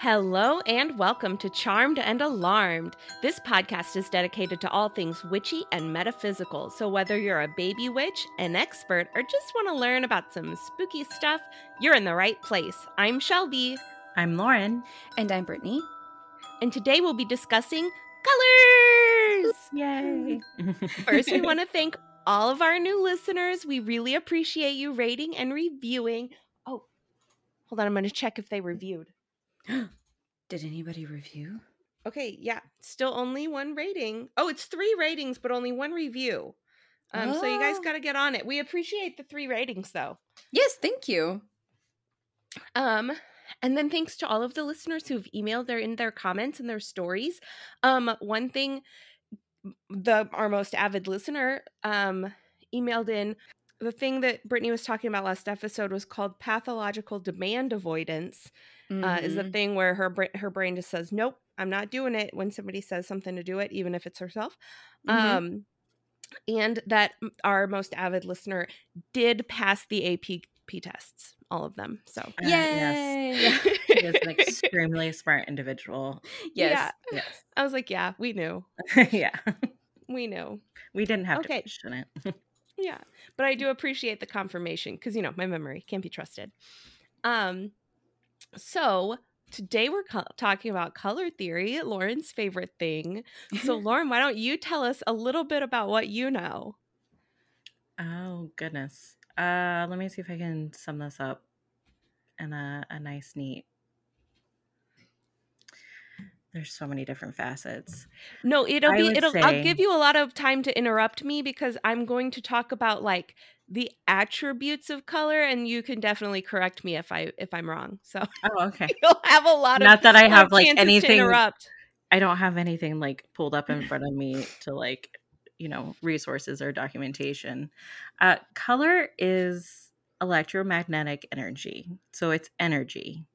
Hello and welcome to Charmed and Alarmed. This podcast is dedicated to all things witchy and metaphysical. So, whether you're a baby witch, an expert, or just want to learn about some spooky stuff, you're in the right place. I'm Shelby. I'm Lauren. And I'm Brittany. And today we'll be discussing colors. Yay. First, we want to thank all of our new listeners. We really appreciate you rating and reviewing. Oh, hold on. I'm going to check if they reviewed. Did anybody review? Okay, yeah, still only one rating. Oh, it's three ratings, but only one review. Um, so you guys Oh. got to get on it. We appreciate the three ratings, though. Yes, thank you. Um, and then thanks to all of the listeners who've emailed their in their comments and their stories. Um, one thing, the our most avid listener um emailed in the thing that Brittany was talking about last episode was called pathological demand avoidance. uh, is the Mhm. thing where her her brain just says nope i'm not doing it when somebody says something to do it even if it's herself Mhm. um and that our most avid listener did pass the ap tests all of them so Uh, yes. Yay! She is an extremely smart individual. yes. Yeah. Yes. i was like yeah we knew yeah. we knew We didn't have Okay. to question it. Yeah but i do appreciate the confirmation because you know my memory can't be trusted um so today we're co- talking about color theory lauren's favorite thing so lauren why don't you tell us a little bit about what you know oh goodness. Uh let me see if I can sum this up in a, a nice neat. There's so many different facets. No, it'll I be it'll I'll give you a lot of time to interrupt me because I'm going to talk about like the attributes of color and you can definitely correct me if I if I'm wrong. So Oh, okay. you'll have a lot of Not that I have like anything interrupt. I don't have anything like pulled up in front of me to like, you know, resources or documentation. Uh, color is electromagnetic energy. So it's energy.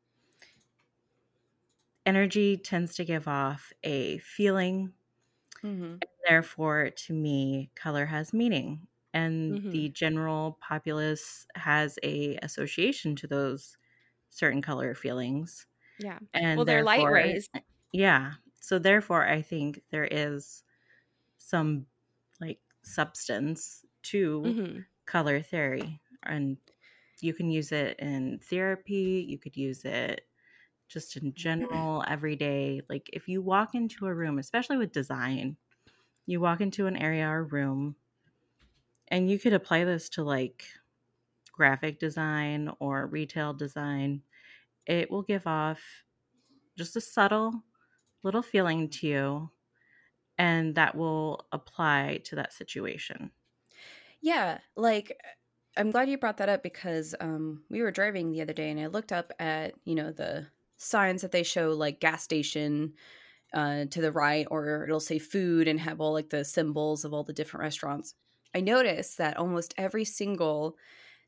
Energy tends to give off a feeling. Mhm. Therefore, to me, color has meaning. And Mhm. the general populace has a association to those certain color feelings. Yeah. And Well, they're light rays. yeah. So therefore I think there is some like substance to Mhm. color theory and you can use it in therapy, you could use it just in general every day. Like if you walk into a room, especially with design, you walk into an area or room and you could apply this to like graphic design or retail design. It will give off just a subtle little feeling to you and that will apply to that situation. Yeah, like I'm glad you brought that up because um, we were driving the other day and I looked up at you know the signs that they show like gas station uh, to the right or it'll say food and have all like the symbols of all the different restaurants. I noticed that almost every single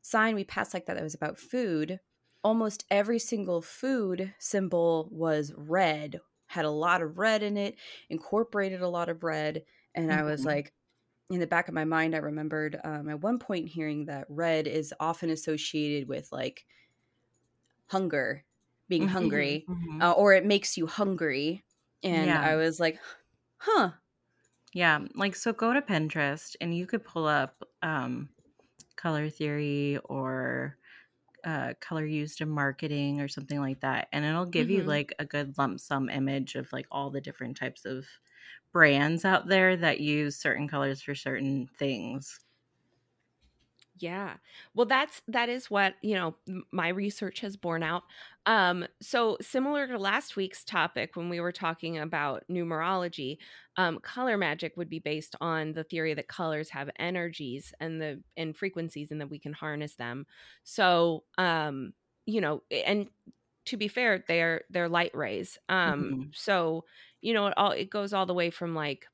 sign we passed like that that was about food, almost every single food symbol was red, had a lot of red in it, incorporated a lot of red, and I was Mhm. like in the back of my mind, I remembered um, at one point hearing that red is often associated with like hunger, being Mhm, hungry, mhm. uh, or it makes you hungry. And Yeah. I was like, huh. Yeah, like so go to Pinterest and you could pull up um color theory or uh color used in marketing or something like that and it'll give you Mhm. like a good lump sum image of like all the different types of brands out there that use certain colors for certain things. Yeah. Well, that's that is what, you know, my research has borne out. Um so similar to last week's topic when we were talking about numerology, um color magic would be based on the theory that colors have energies and the and frequencies and that we can harness them. So, um you know, and to be fair, they're they're light rays. Um Mhm. so, you know, it all it goes all the way from like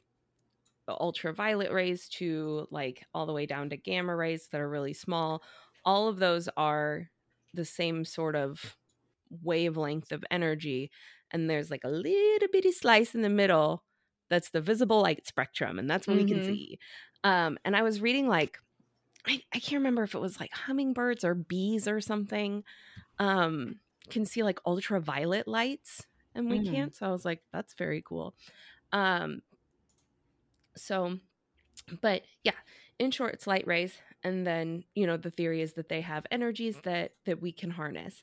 ultraviolet rays to like all the way down to gamma rays that are really small. All of those are the same sort of wavelength of energy. And there's like a little bitty slice in the middle that's the visible light spectrum. And that's what we can Mhm. see. Um, and I was reading like, I, I can't remember if it was like hummingbirds or bees or something. Um, can see like ultraviolet lights and we Mm. can't. So I was like, that's very cool. Um, so, but yeah, in short, it's light rays, and then you know the theory is that they have energies that that we can harness.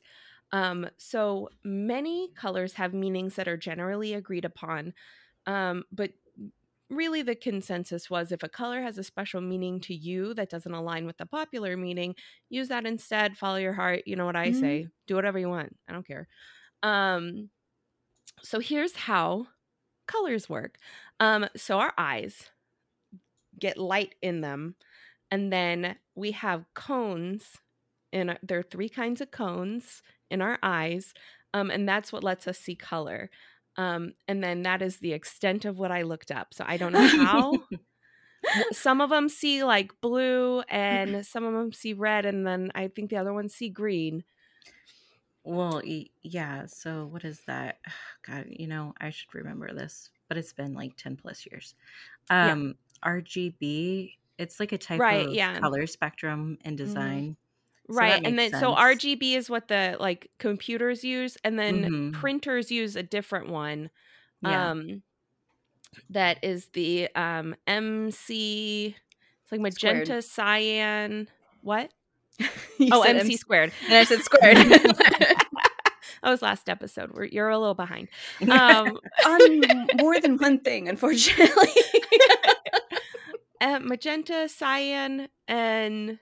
Um, so many colors have meanings that are generally agreed upon, um, but really the consensus was if a color has a special meaning to you that doesn't align with the popular meaning, use that instead. Follow your heart. You know what I Mhm. say. Do whatever you want. I don't care. Um, so here's how colors work. Um, so our eyes get light in them, and then we have cones. And there are three kinds of cones in our eyes, um, and that's what lets us see color. Um, and then that is the extent of what I looked up. So I don't know how. some of them see like blue, and some of them see red, and then I think the other ones see green. Well, y- yeah. So what is that? God, you know, I should remember this, but it's been like 10 plus years. Yeah. Um, RGB, it's like a type Right, of yeah. color spectrum and design. So right and then makes so rgb is what the like computers use and then Mhm. printers use a different one Yeah. um that is the um mc it's like magenta cyan what oh mc squared. And I said squared. that was last episode. We're, you're a little behind. Um On more than one thing, unfortunately. uh, magenta cyan and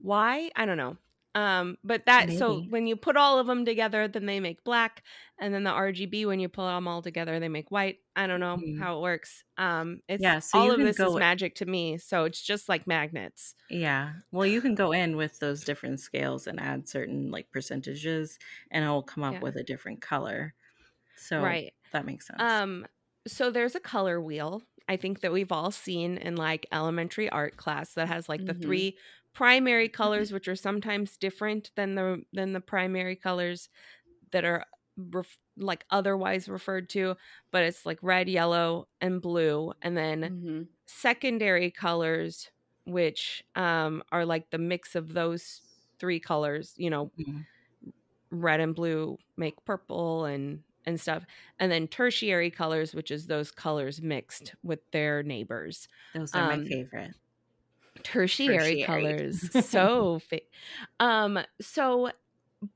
why i don't know. Um but that so when you put all of them together then they make black and then the rgb when you put them all together they make white i don't know Mhm. how it works um it's Yeah, so all of this is magic to me so it's just like magnets Yeah. Well, you can go in with those different scales and add certain like percentages and it'll come up Yeah. with a different color. So right that makes sense. um so there's a color wheel i think that we've all seen in like elementary art class that has like the Mhm. three primary colors which are sometimes different than the than the primary colors that are ref- like otherwise referred to but it's like red yellow and blue and then Mhm. secondary colors which um are like the mix of those three colors you know Mhm. red and blue make purple and and stuff and then tertiary colors which is those colors mixed with their neighbors Those are um, my favorite. tertiary, Tertiary. colors so fa- um so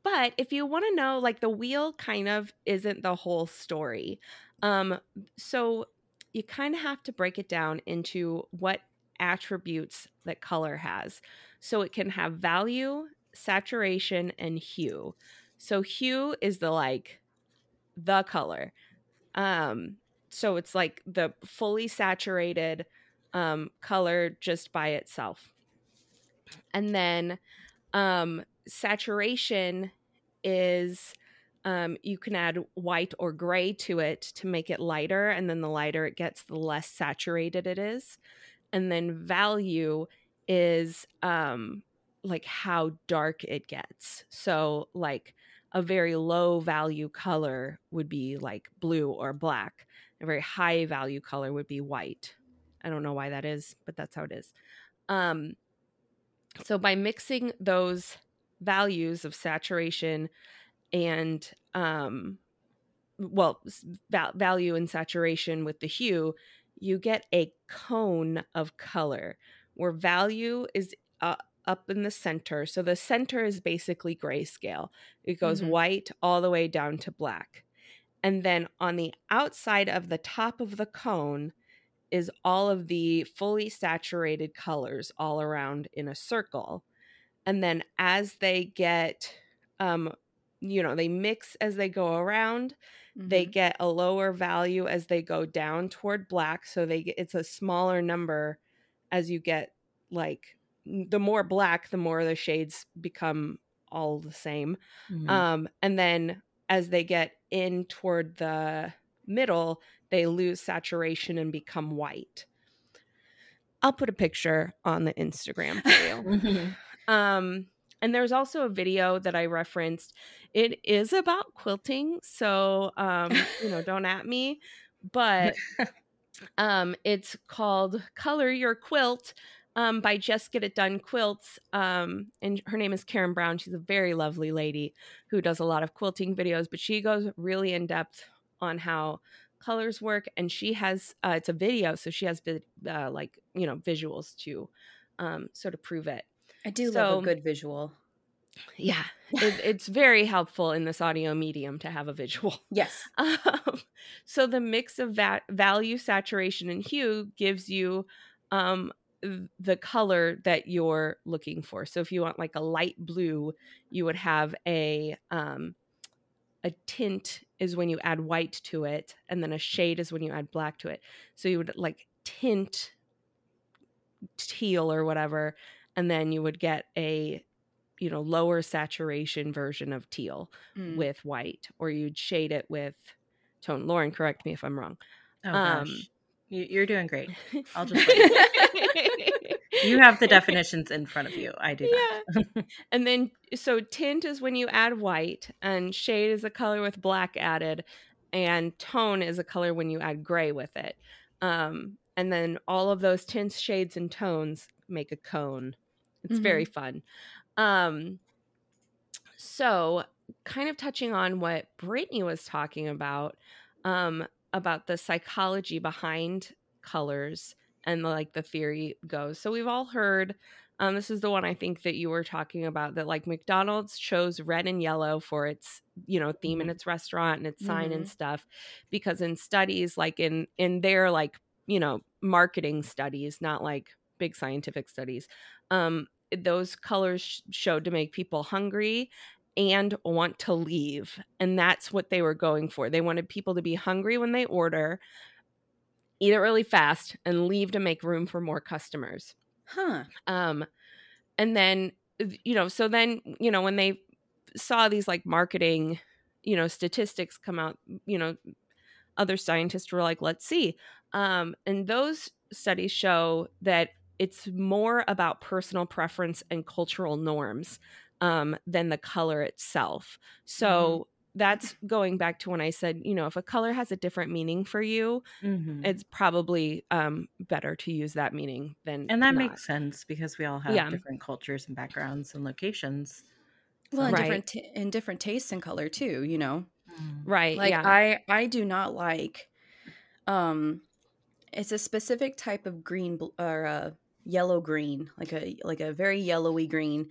but if you want to know like the wheel kind of isn't the whole story um so you kind of have to break it down into what attributes that color has. So it can have value saturation and hue. So hue is the like the color. Um so it's like the fully saturated um color just by itself. And then um saturation is um you can add white or gray to it to make it lighter and then the lighter it gets the less saturated it is. And then value is um like how dark it gets. So like a very low value color would be like blue or black. A very high value color would be white. I don't know why that is but that's how it is. Um so by mixing those values of saturation and um well val- value and saturation with the hue you get a cone of color where value is uh, up in the center so the center is basically grayscale it goes Mhm. white all the way down to black and then on the outside of the top of the cone is all of the fully saturated colors all around in a circle. And then as they get, um, you know, they mix as they go around, they Mhm. get a lower value as they go down toward black. So they get, it's a smaller number as you get like the more black, the more the shades become all the same. Mhm. Um, and then as they get in toward the middle, they lose saturation and become white. I'll put a picture on the Instagram for you. Um, and there's also a video that I referenced. It is about quilting, so um, you know, don't at me, but um, it's called "Color Your Quilt." um, by Just Get It Done Quilts. Um, and her name is Karen Brown. She's a very lovely lady who does a lot of quilting videos, but she goes really in depth on how colors work. And she has, uh, it's a video, so she has uh, like, you know, visuals to um, sort of prove it. I do so, love a good visual. Yeah, it, it's very helpful in this audio medium to have a visual. Yes. Um, so the mix of that value, saturation, and hue gives you um, the color that you're looking for. So if you want like a light blue, you would have a um, a tint is when you add white to it, and then a shade is when you add black to it. So you would like tint teal or whatever, and then you would get a you know lower saturation version of teal mm. with white, or you'd shade it with tone. Lauren, correct me if I'm wrong. Oh um, gosh. You're doing great. I'll just. you have the definitions in front of you. I do yeah. not. and then, so tint is when you add white, and shade is a color with black added, and tone is a color when you add gray with it. Um, and then all of those tints, shades, and tones make a cone. It's mm-hmm. very fun. Um, so, kind of touching on what Brittany was talking about. Um, about the psychology behind colors and the, like the theory goes. So we've all heard um, this is the one I think that you were talking about that like McDonald's chose red and yellow for its you know theme mm-hmm. in its restaurant and its sign mm-hmm. and stuff because in studies like in in their like you know marketing studies not like big scientific studies um those colors showed to make people hungry and want to leave. And that's what they were going for. They wanted people to be hungry when they order, eat it really fast, and leave to make room for more customers. Huh. Um, and then, you know, so then, you know, when they saw these like marketing, you know, statistics come out, you know, other scientists were like, let's see. Um, and those studies show that it's more about personal preference and cultural norms um, than the color itself. So mm-hmm. that's going back to when I said, you know, if a color has a different meaning for you, mm-hmm. it's probably um, better to use that meaning than. And that not. makes sense because we all have yeah. different cultures and backgrounds and locations. Well, and right. different t- and different tastes in color too. You know, mm. right? Like yeah. I I do not like, um, it's a specific type of green or uh, yellow green, like a like a very yellowy green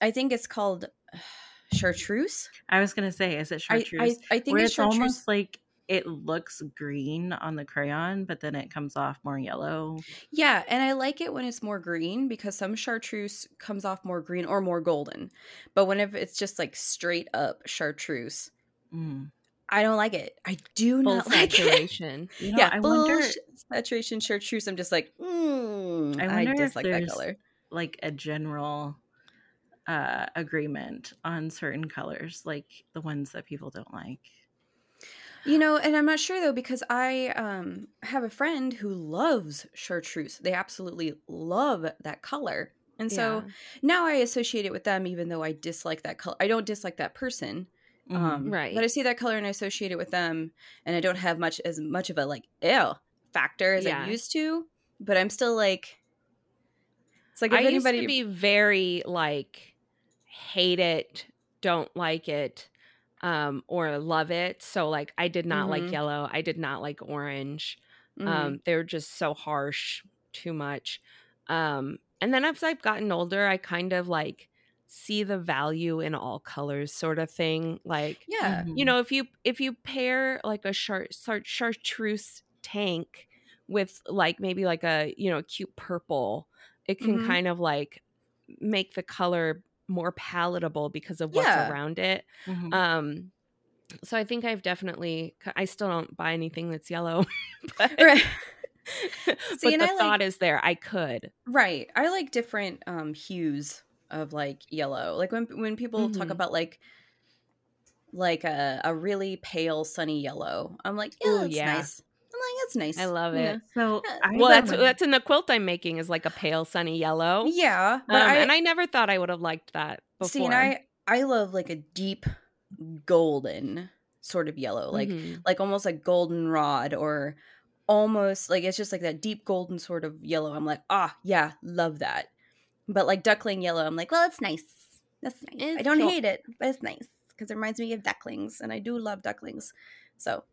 I think it's called chartreuse. I was gonna say, is it chartreuse? I, I, I think Where it's, it's almost like it looks green on the crayon, but then it comes off more yellow. Yeah, and I like it when it's more green because some chartreuse comes off more green or more golden. But whenever it's just like straight up chartreuse, mm. I don't like it. I do full not like saturation. it. You know, yeah, I full wonder, saturation chartreuse. I'm just like, mm, I, I dislike that color. Like a general uh, agreement on certain colors, like the ones that people don't like. You know, and I'm not sure though because I um, have a friend who loves chartreuse. They absolutely love that color. And so yeah. now I associate it with them even though I dislike that color. I don't dislike that person. Mm-hmm. Um, right. But I see that color and I associate it with them and I don't have much as much of a like ew factor as yeah. I used to, but I'm still like it's like I anybody used to be very like hate it, don't like it, um, or love it. So like I did not mm-hmm. like yellow. I did not like orange. Mm-hmm. Um, they're just so harsh, too much. Um, and then as I've gotten older, I kind of like see the value in all colors sort of thing like yeah you know if you if you pair like a char- char- chartreuse tank with like maybe like a you know cute purple it can mm-hmm. kind of like make the color more palatable because of what's yeah. around it. Mm-hmm. Um, so I think I've definitely I still don't buy anything that's yellow. but, right. See, but the thought like, is there. I could. Right. I like different um hues of like yellow. Like when when people mm-hmm. talk about like like a, a really pale sunny yellow. I'm like, yeah, Ooh, that's yeah. nice. I'm like, that's nice. I love it. Yeah. So, I well, that's that's in the quilt I'm making is like a pale sunny yellow. Yeah, um, I, and I never thought I would have liked that. Before. See, and I I love like a deep golden sort of yellow, like mm-hmm. like almost like goldenrod or almost like it's just like that deep golden sort of yellow. I'm like, ah, yeah, love that. But like duckling yellow, I'm like, well, it's nice. That's nice. It's I don't cool. hate it, but it's nice because it reminds me of ducklings, and I do love ducklings. So,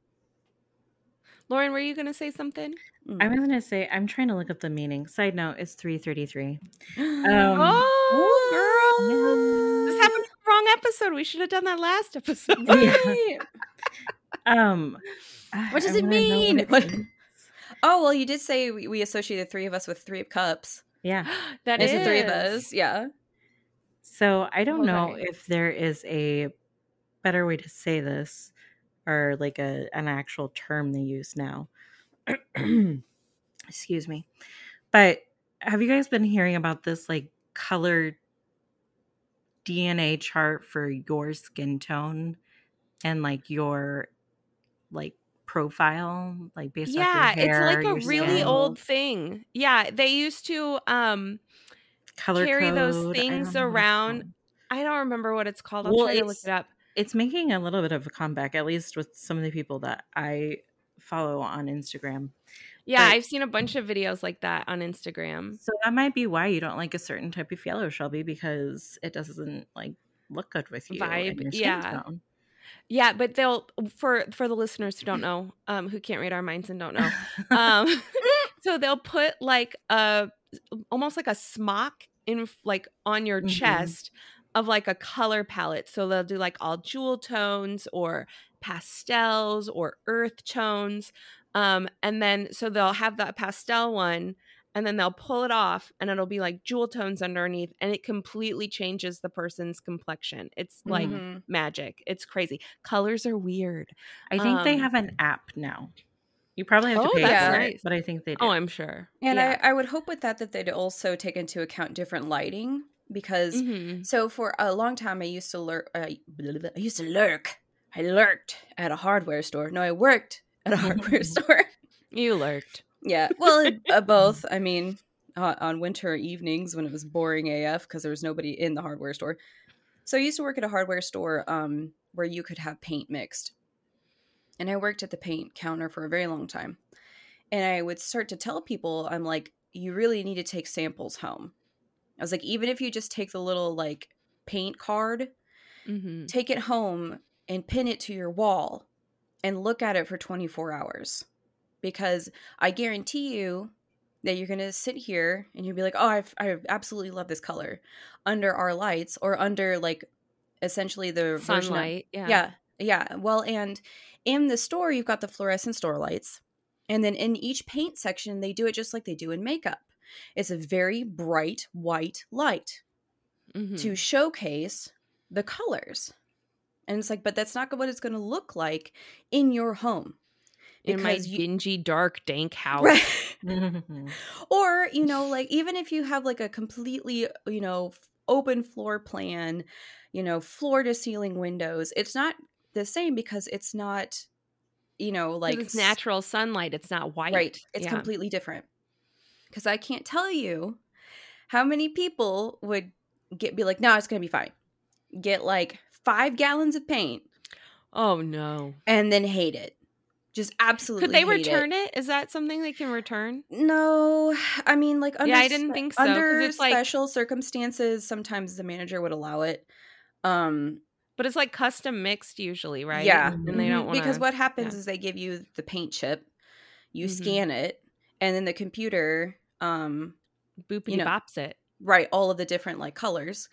Lauren, were you going to say something? mm. I was gonna say I'm trying to look up the meaning. Side note, it's 333. Um, oh, girl. yeah. This happened to the wrong episode. We should have done that last episode. Right. Um, What does I it mean? it Oh well, you did say we, we associate the three of us with three of cups. Yeah. that is the three of us. Yeah. So I don't know if there is a better way to say this or like a an actual term they use now. Excuse me. But have you guys been hearing about this like color DNA chart for your skin tone and like your like profile like based yeah, off your hair, it's like a really skin, old thing. Yeah, they used to um color carry those code, I don't things it's around. I don't remember what it's called. I'll Well, try to look it up. it's making a little bit of a comeback, at least with some of the people that I follow on Instagram. Yeah, but- I've seen a bunch of videos like that on Instagram. So that might be why you don't like a certain type of yellow, Shelby, because it doesn't like look good with you. Vibe, yeah. tone. Yeah, but they'll for for the listeners who don't know, um, who can't read our minds and don't know, um, so they'll put like a almost like a smock in like on your Mhm. chest of like a color palette. So they'll do like all jewel tones or pastels or earth tones, um, and then so they'll have that pastel one. And then they'll pull it off, and it'll be like jewel tones underneath, and it completely changes the person's complexion. It's like Mhm. magic. It's crazy. Colors are weird. I think they Um, have an app now. You probably have to Oh, pay that's for nice. it, but I think they do. Oh, I'm sure. And yeah. I, I would hope with that that they'd also take into account different lighting because Mhm. so for a long time I used to lurk. Uh, I used to lurk. I lurked at a hardware store. No, I worked at a hardware store. you lurked. Yeah, well, uh, both. I mean, uh, on winter evenings when it was boring AF because there was nobody in the hardware store. So I used to work at a hardware store um, where you could have paint mixed. And I worked at the paint counter for a very long time. And I would start to tell people, I'm like, you really need to take samples home. I was like, even if you just take the little like paint card, hmm take it home and pin it to your wall and look at it for 24 hours because i guarantee you that you're going to sit here and you'll be like oh I've, i absolutely love this color under our lights or under like essentially the version of- Sunlight. Yeah. yeah yeah well and in the store you've got the fluorescent store lights and then in each paint section they do it just like they do in makeup it's a very bright white light Mhm. to showcase the colors. And it's like, but that's not what it's going to look like in your home. In my you, dingy, dark, dank house. right. Or, you know, like even if you have like a completely, uh, you know, open floor plan, you know, floor to ceiling windows, it's not the same because it's not, you know, Like like it's natural sunlight. It's not white. Right. It's Yeah. completely different. Because I can't tell you how many people would get be like, no, it's gonna be fine. Get like five gallons of paint Oh no. and then hate it. Just absolutely. Could they return it? Is that something they can return? No, I mean like under Yeah, I didn't think so, Under it's like- special circumstances, sometimes the manager would allow it. Um, But it's like custom mixed usually, right? Yeah. And they don't Mhm. want because what happens yeah. is they give you the paint chip, you Mhm. scan it, and then the computer um you know, bops it. right all of the different like colors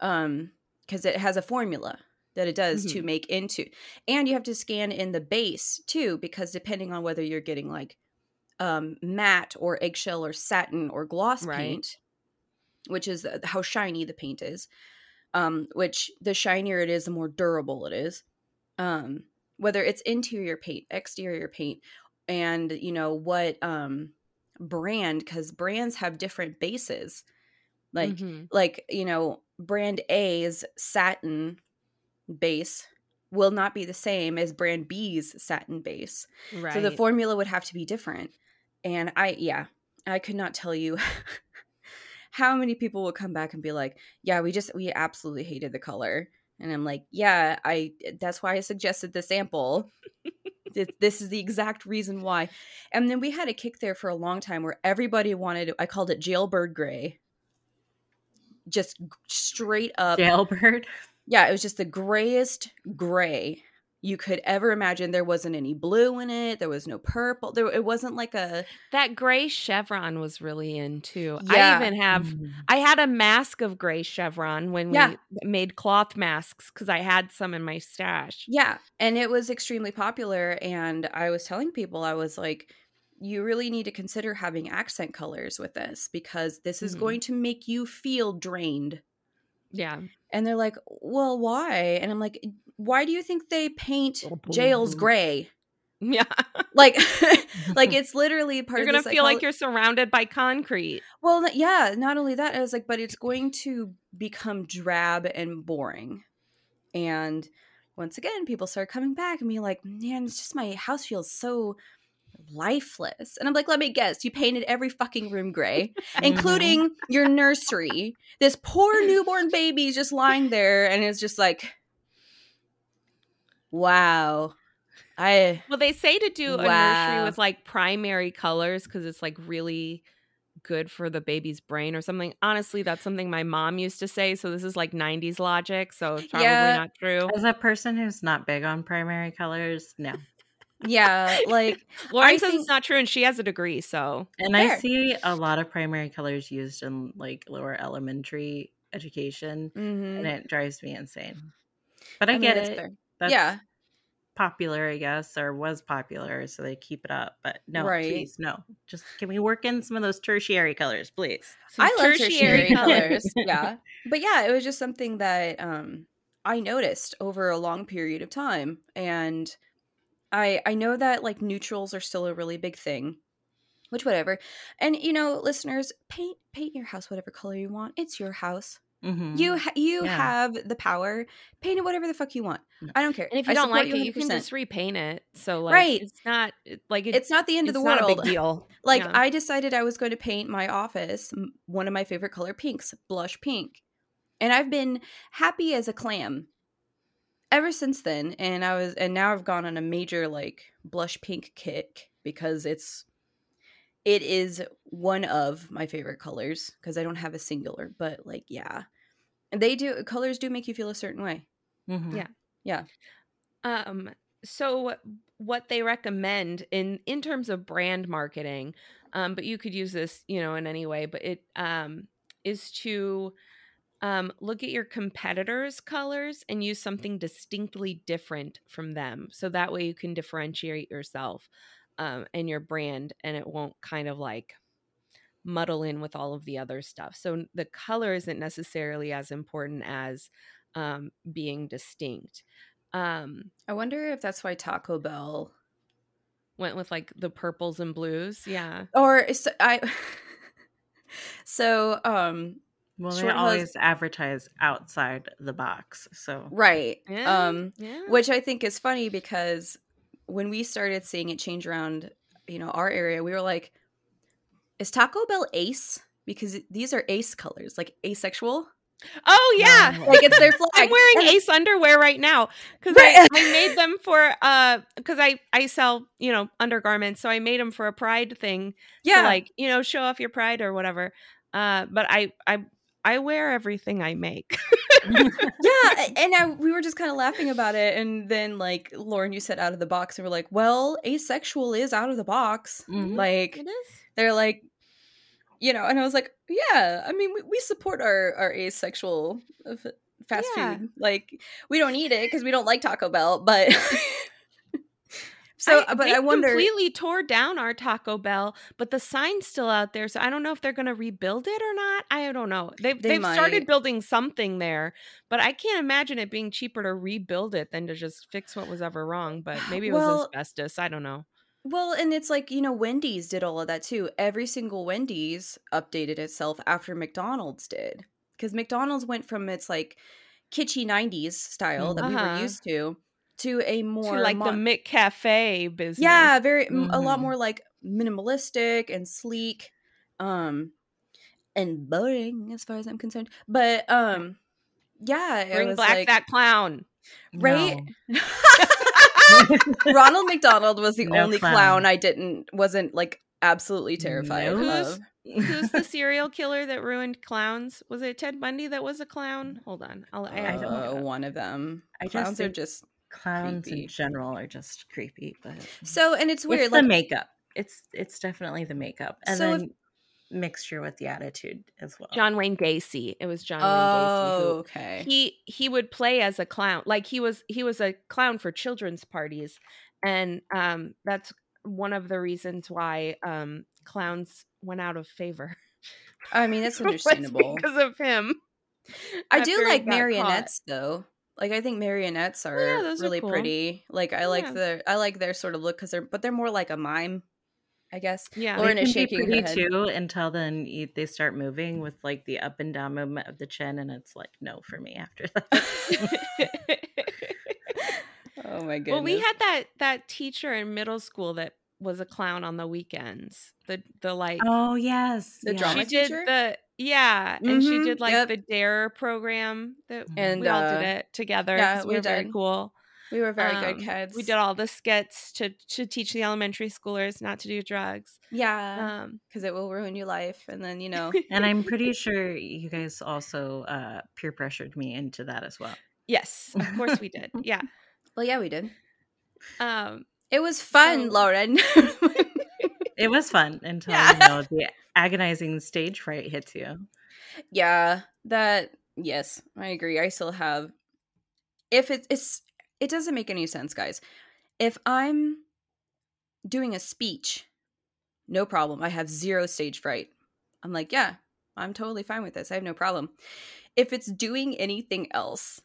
um because it has a formula that it does Mm-hmm. to make into and you have to scan in the base too because depending on whether you're getting like um matte or eggshell or satin or gloss Right. paint which is uh, how shiny the paint is um which the shinier it is the more durable it is um whether it's interior paint exterior paint and you know what um brand because brands have different bases like Mhm. like you know brand a's satin base will not be the same as brand b's satin base right. so the formula would have to be different and i yeah i could not tell you how many people will come back and be like yeah we just we absolutely hated the color and i'm like yeah i that's why i suggested the sample this is the exact reason why. And then we had a kick there for a long time where everybody wanted. I called it jailbird gray. Just straight up Jailbird. Yeah, it was just the grayest gray you could ever imagine. There wasn't any blue in it. There was no purple. There it wasn't like a That gray chevron was really in too. Yeah. I even have Mm. I had a mask of gray chevron when Yeah. we made cloth masks because I had some in my stash. yeah, and it was extremely popular. And I was telling people, I was like, you really need to consider having accent colors with this because this is Mhm. going to make you feel drained. Yeah. And they're like, well, why? And I'm like, why do you think they paint jails gray? Yeah. Like, like it's literally part you're of going the to feel like you're surrounded by concrete. Well, yeah, not only that, I was like, but it's going to become drab and boring. And once again, people start coming back and being like, man, it's just my house feels so lifeless. And I'm like, let me guess, you painted every fucking room gray, mm-hmm. including your nursery. This poor newborn baby is just lying there and it's just like, wow. I Well, they say to do a nursery with like primary colors because it's like really good for the baby's brain or something. Honestly, that's something my mom used to say. So this is like 90s logic. So it's probably Yeah. not true. As a person who's not big on primary colors, no. Yeah, like Lauren says think- it's not true and she has a degree. So And I see a lot of primary colors used in like lower elementary education, mhm. and it drives me insane. But I, mean, get it. That's yeah. popular, I guess, or was popular, so they keep it up. But no, Right. please, no. Just can we work in some of those tertiary colors, please? some I love tertiary colors. yeah. But yeah, it was just something that um I noticed over a long period of time. And I I know that like neutrals are still a really big thing. Which whatever. And you know, listeners, paint paint your house whatever color you want. It's your house. Mhm. You ha- you Yeah. have the power. Paint it whatever the fuck you want. No. I don't care. And if you I don't support like it, you can just repaint it. So like Right. it's not like it, It's not the end of it's the not world. a big deal. Like Yeah. I decided I was going to paint my office one of my favorite color pinks, blush pink. And I've been happy as a clam ever since then and I was and now I've gone on a major like blush pink kick because it's it is one of my favorite colors because I don't have a singular, but like yeah. And they do colors do make you feel a certain way. Mhm. Yeah. Yeah. Um, so what they recommend in in terms of brand marketing, um, but you could use this, you know, in any way, but it um is to um look at your competitors' colors and use something distinctly different from them. So that way you can differentiate yourself um and your brand and it won't kind of like muddle in with all of the other stuff. So the color isn't necessarily as important as um being distinct. Um I wonder if that's why Taco Bell went with like the purples and blues. Yeah. or is- I So um Well, they Short hose- always advertise outside the box, so right. Yeah. Um Yeah. which I think is funny because when we started seeing it change around, you know, our area, we were like, is Taco Bell ace? Because these are ace colors, like asexual. oh yeah. No. Like it's their flag. I'm wearing Ace underwear right now because Right. I, I made them for uh because I I sell you know undergarments so I made them for a pride thing yeah. to like you know show off your pride or whatever uh but I I I wear everything I make yeah. And I, we were just kind of laughing about it. And then, like, Lauren, you said out of the box, and we're like, well, asexual is out of the box. Mhm. Like, they're like, you know, and I was like, yeah, I mean, we, we support our, our asexual uh, fast Yeah. food. Like, we don't eat it because we don't like Taco Bell, but. so, but they I wonder. completely tore down our Taco Bell, but the sign's still out there. So I don't know if they're going to rebuild it or not. I don't know. They've They they've might. started building something there, but I can't imagine it being cheaper to rebuild it than to just fix what was ever wrong. But maybe it was Well- asbestos. I don't know. Well, and it's like, you know, Wendy's did all of that too. Every single Wendy's updated itself after McDonald's did. Because McDonald's went from its like kitschy 90s style that we Uh-huh. were used to to a more to like mo- the McCafe business. yeah very a lot Mhm. more like minimalistic and sleek um and boring as far as i'm concerned but um yeah it Bring was back like, that clown. right No. Ronald McDonald was the No only clown. clown. I didn't wasn't like absolutely terrified Nope. of. Who's the serial killer that ruined clowns? Was it Ted Bundy that was a clown? Hold on, I'll, I, I don't Uh, know. one of them. I just Clowns are just Clowns creepy. in general are just creepy, but so, and it's weird. it's like the makeup. It's it's definitely the makeup, and So if- then mixture with the attitude as well. John Wayne Gacy. It was John Wayne oh, Gacy. Who, okay. he he would play as a clown like he was he was a clown for children's parties and um that's one of the reasons why um clowns went out of favor I mean, that's understandable. because of him I do like got caught. marionettes though. Like I think marionettes are yeah, those are really cool. pretty. Like I like Yeah. their I like their sort of look because they're but they're more like a mime, I guess. yeah Lauren is shaking her head. too until then you, they start moving with like the up and down movement of the chin, and it's like no for me after that. Oh my goodness. well we had that that teacher in middle school that was a clown on the weekends the the like oh yes, The yeah. drama she did teacher? the yeah and she Mhm, did like yep. the dare program that And, we all uh, did it together Yeah, we we were very cool we were very Um, good kids. We did all the skits to to teach the elementary schoolers not to do drugs. yeah, Um, because it will ruin your life, and then you know. And I'm pretty sure you guys also uh, peer pressured me into that as well. yes, of course we did. Yeah. well, yeah, we did. Um, It was fun, So- Lauren. It was fun until Yeah. you know the agonizing stage fright hits you. yeah, that. Yes, I agree. I still have. If it, it's, it doesn't make any sense, guys. If I'm doing a speech, no problem. I have zero stage fright. I'm like, yeah, I'm totally fine with this. I have no problem. If it's doing anything else,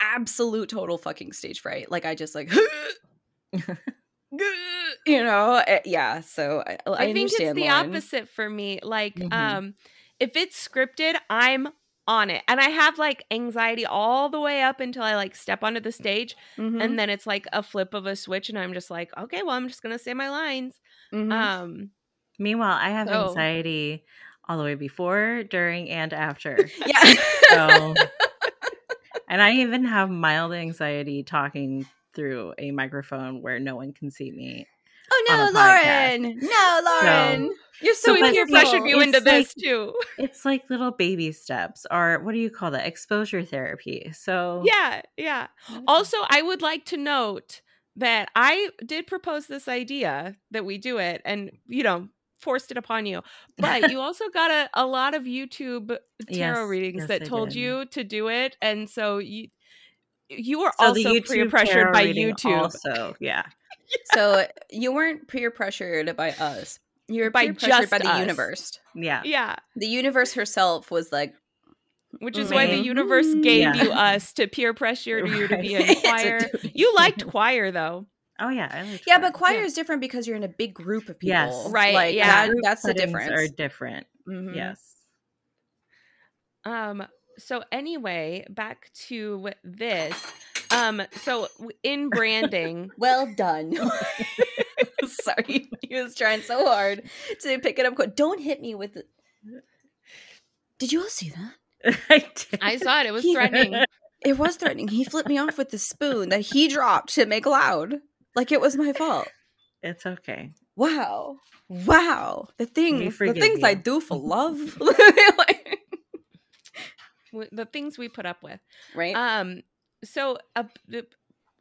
absolute total fucking stage fright. Like I just like, you know, eh, yeah. So I, I, I, think it's the Lauren. opposite for me. Like, Mhm. um, if it's scripted, I'm on it, and I have like anxiety all the way up until I like step onto the stage, Mhm, and then it's like a flip of a switch, and I'm just like, okay, well, I'm just gonna say my lines. mhm. Um, Meanwhile, I have So- anxiety all the way before, during, and after. yeah. So, and I even have mild anxiety talking through a microphone where no one can see me. oh no. Lauren! No, Lauren! You're so, so peer pressured you into this too. It's like little baby steps, or what do you call that? Exposure therapy. So, Yeah, yeah. Also, I would like to note that I did propose this idea that we do it and, you know, forced it upon you. But you also got a, a lot of YouTube tarot Yes, readings yes, that I told did. you to do it. And so you you were So also peer pressured by reading YouTube. Also, yeah. so you weren't peer pressured by us. You were By peer pressured just by the us. universe. Yeah. Yeah. The universe herself was like, Which is why the Mhm. universe gave Yeah. you us to peer pressure you to be in choir. You liked choir though. Oh yeah. I like yeah, that. but choir is different because you're in a big group of people. Yes. Right, Like, yeah. that- that's the settings difference. Are different. Mhm. Yes. Um so anyway, back to this. Um so in branding, Well done. Sorry, he was trying so hard to pick it up. quick. Don't hit me with. The... Did you all see that? I, did. I saw it. It was He- threatening. It was threatening. He flipped me off with the spoon that he dropped to make loud, like it was my fault. It's okay. Wow, wow. The things, the forgive things I do for love, Like- w- the things we put up with. right? Um, so uh, the-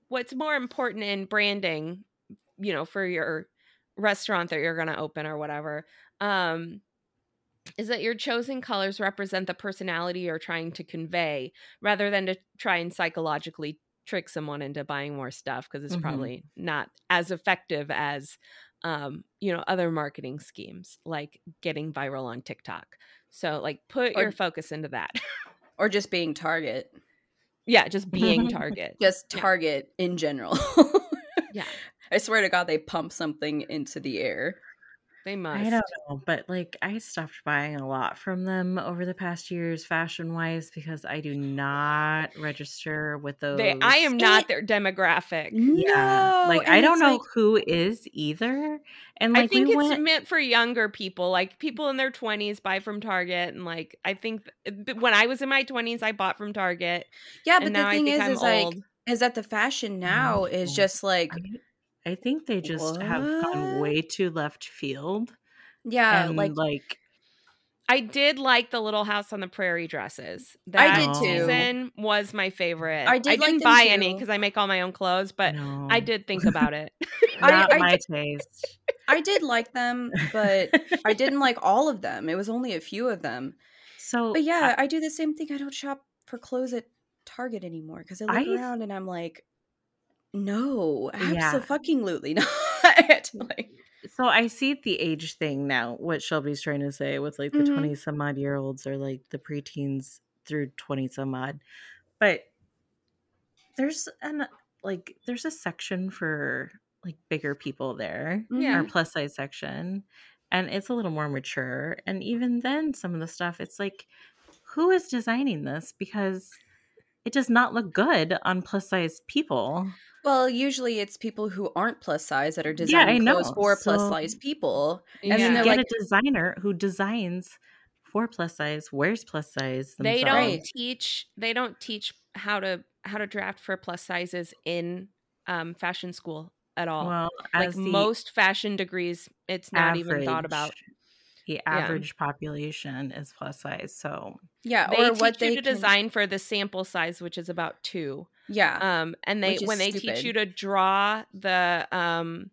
what's more important in branding, you know, for your restaurant that you're going to open or whatever, um, is that your chosen colors represent the personality you're trying to convey, rather than to try and psychologically trick someone into buying more stuff because it's Mhm. probably not as effective as um you know other marketing schemes like getting viral on TikTok. So like put Or- your focus into that. or just being Target, yeah, just being Target. just Yeah. Target in general. Yeah. I swear to God, they pump something into the air. They must. I don't know, but like I stopped buying a lot from them over the past years, fashion wise, because I do not register with those. They, I am not their demographic. Yeah, No, like and I don't know like- who is either, and like I think we it's went. meant for younger people, like people in their 20s buy from Target. And like, I think th- when I was in my 20s, I bought from Target. yeah, but the thing is, I'm is like is that the fashion now is just like I, I think they just have gone way too left field. yeah, and like like I did like the Little House on the Prairie dresses. I did too. season was my favorite. I did like didn't them buy any because I make all my own clothes, but no, I did think about it. I- not I my taste. I did like them, but I didn't like all of them. It was only a few of them. So, But yeah, I do the same thing. I don't shop for clothes at Target anymore because I look I- around and I'm like, no, Yeah. absolutely not. like, so I see the age thing now. What Shelby's trying to say with like the Mhm. twenty some odd year olds or like the preteens through twenty some odd, but there's an like there's a section for like bigger people there. Yeah. our plus size section and it's a little more mature and even then some of the stuff it's like who is designing this because it does not look good on plus size people well, usually it's people who aren't plus size that are Yeah, clothes know. for plus So- size people. and then then get like- a designer who designs for plus size wears plus size they don't teach they don't teach how to how to draft for plus sizes in um, fashion school at all. well like the most fashion degrees, it's not even thought about. The average population is plus size so Yeah, They or teach what you they to can- design for the sample size, which is about two. Yeah, um and they when they teach you to draw the um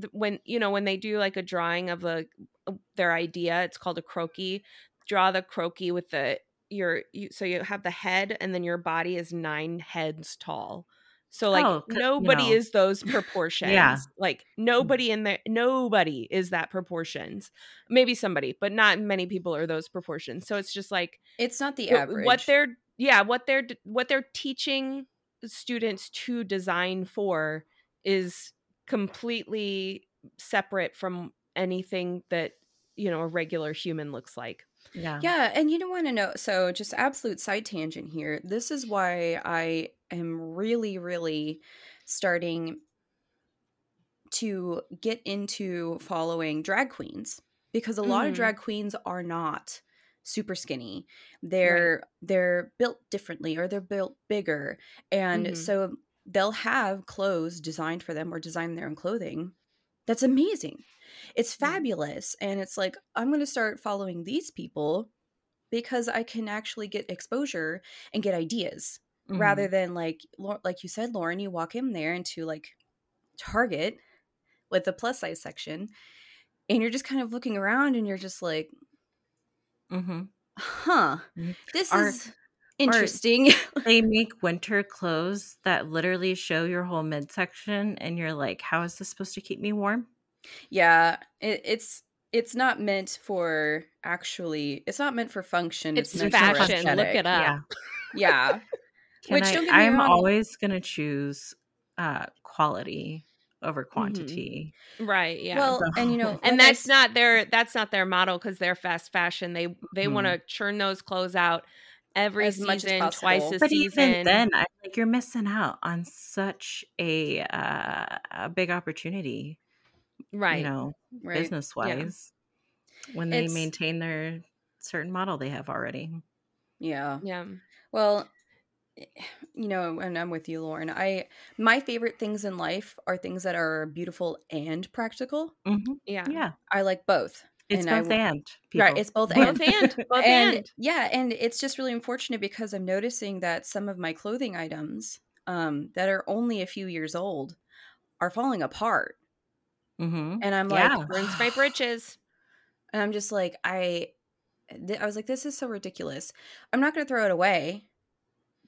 th- when you know when they do like a drawing of the uh, their idea it's called a croquis draw the croquis with the your you, so you have the head and then your body is nine heads tall so like Oh, c- you nobody know. is those proportions yeah. like mm. nobody in there nobody is that proportions maybe somebody but not many people are those proportions so it's just like it's not the average. what they're yeah what they're what they're teaching students to design for is completely separate from anything that you know a regular human looks like yeah Yeah, and you don't want to know. So, just absolute side tangent here. This is why I am really, really starting to get into following drag queens because a lot of Mhm. drag queens are not super skinny. They're they're built differently or they're built bigger. And Mhm. so they'll have clothes designed for them or design their own clothing. That's amazing. It's fabulous. And it's like, I'm going to start following these people because I can actually get exposure and get ideas Mhm. rather than like, like you said, Lauren, you walk in there into like Target with the plus size section and you're just kind of looking around and you're just like, Mhm. huh, Mhm. this Or- is interesting. they make winter clothes that literally show your whole midsection and you're like how is this supposed to keep me warm yeah, it, it's. It's not meant for actually. It's not meant for function. it's meant for fashion look aesthetic. it up Yeah, Can Which, I, don't get me i'm wrong- always going to choose uh quality over Mm-hmm. quantity right yeah Well, So- and you know, and like I that's not their that's not their model because they're fast fashion they they Mhm. want to churn those clothes out every As much as season twice possible. a but season even then i like you're missing out on such a uh, a big opportunity right you know right. business wise when they It's- maintain their certain model they have already Yeah. yeah Well, you know, and I'm with you, Lauren. I my favorite things in life are things that are beautiful and practical. Mhm. yeah yeah I like both. it's And both w- and Right, it's both both and. and both and and yeah, and it's just really unfortunate because I'm noticing that some of my clothing items um, that are only a few years old are falling apart, Mhm. and I'm like, Yeah. burns my britches and I'm just like, I, th- I was like, this is so ridiculous. I'm not going to throw it away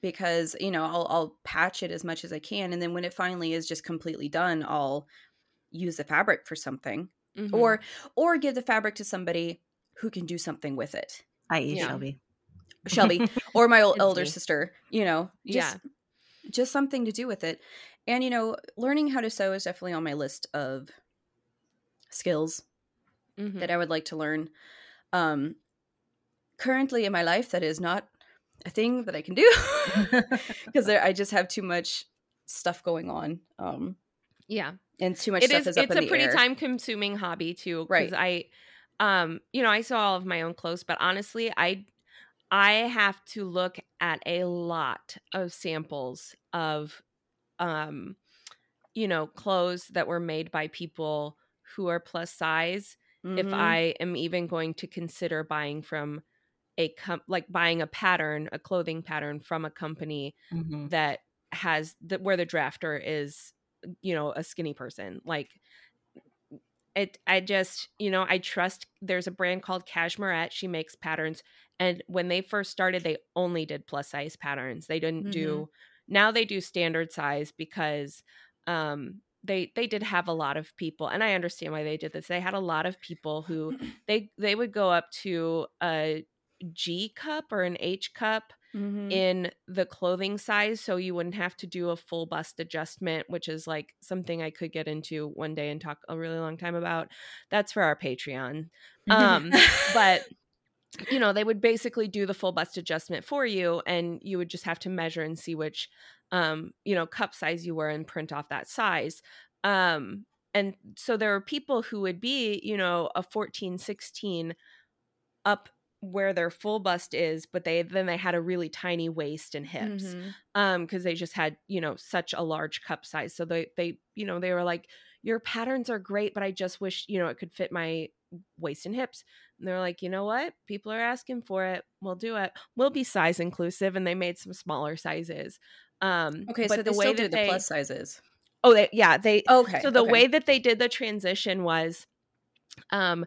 because you know I'll I'll patch it as much as I can, and then when it finally is just completely done, I'll use the fabric for something, Mhm. or or give the fabric to somebody who can do something with it. i.e Yeah. shelby Shelby or my old elder me. sister, you know, just just something to do with it. And you know, learning how to sew is definitely on my list of skills Mhm. that I would like to learn. Um currently in my life that is not a thing that I can do because I just have too much stuff going on. Um yeah and too much it stuff is is, it's a pretty air. time consuming hobby too Right. because i um you know i sew all of my own clothes but honestly i I have to look at a lot of samples of um you know, clothes that were made by people who are plus size mm-hmm. if I am even going to consider buying from a com- like buying a pattern, a clothing pattern from a company mm-hmm. that has that where the drafter is you know a skinny person like it i just you know i trust there's a brand called cashmerette she makes patterns and when they first started they only did plus size patterns they didn't mm-hmm. do now they do standard size because um they they did have a lot of people and i understand why they did this they had a lot of people who they they would go up to a g cup or an h cup mm-hmm. in the clothing size so you wouldn't have to do a full bust adjustment which is like something i could get into one day and talk a really long time about. That's for our patreon. Um but you know they would basically do the full bust adjustment for you and you would just have to measure and see which um you know cup size you were and print off that size. Um and so there are people who would be you know a 14 16 up where their full bust is but they then they had a really tiny waist and hips mm-hmm. um because they just had you know such a large cup size. So they they you know they were like your patterns are great but i just wish you know it could fit my waist and hips. And they're like you know what? People are asking for it. We'll do it. We'll be size inclusive and they made some smaller sizes um okay so the way that the plus sizes. Oh they, yeah they okay so the okay. way that they did the transition was um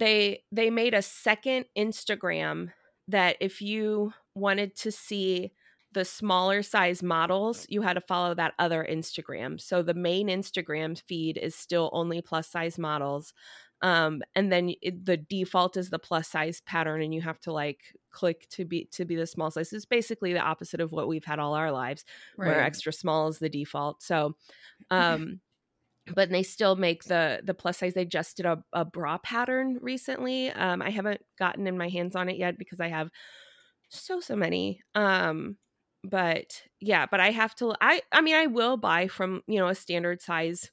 they they made a second Instagram that if you wanted to see the smaller size models, you had to follow that other Instagram. So the main Instagram feed is still only plus size models. Um, and then it, the default is the plus size pattern, and you have to like click to be to be the small size. It's basically the opposite of what we've had all our lives, right. where extra small is the default. So, um, but they still make the the plus size they just did a, a bra pattern recently um i haven't gotten in my hands on it yet because i have so so many um but yeah but i have to i i mean i will buy from you know a standard size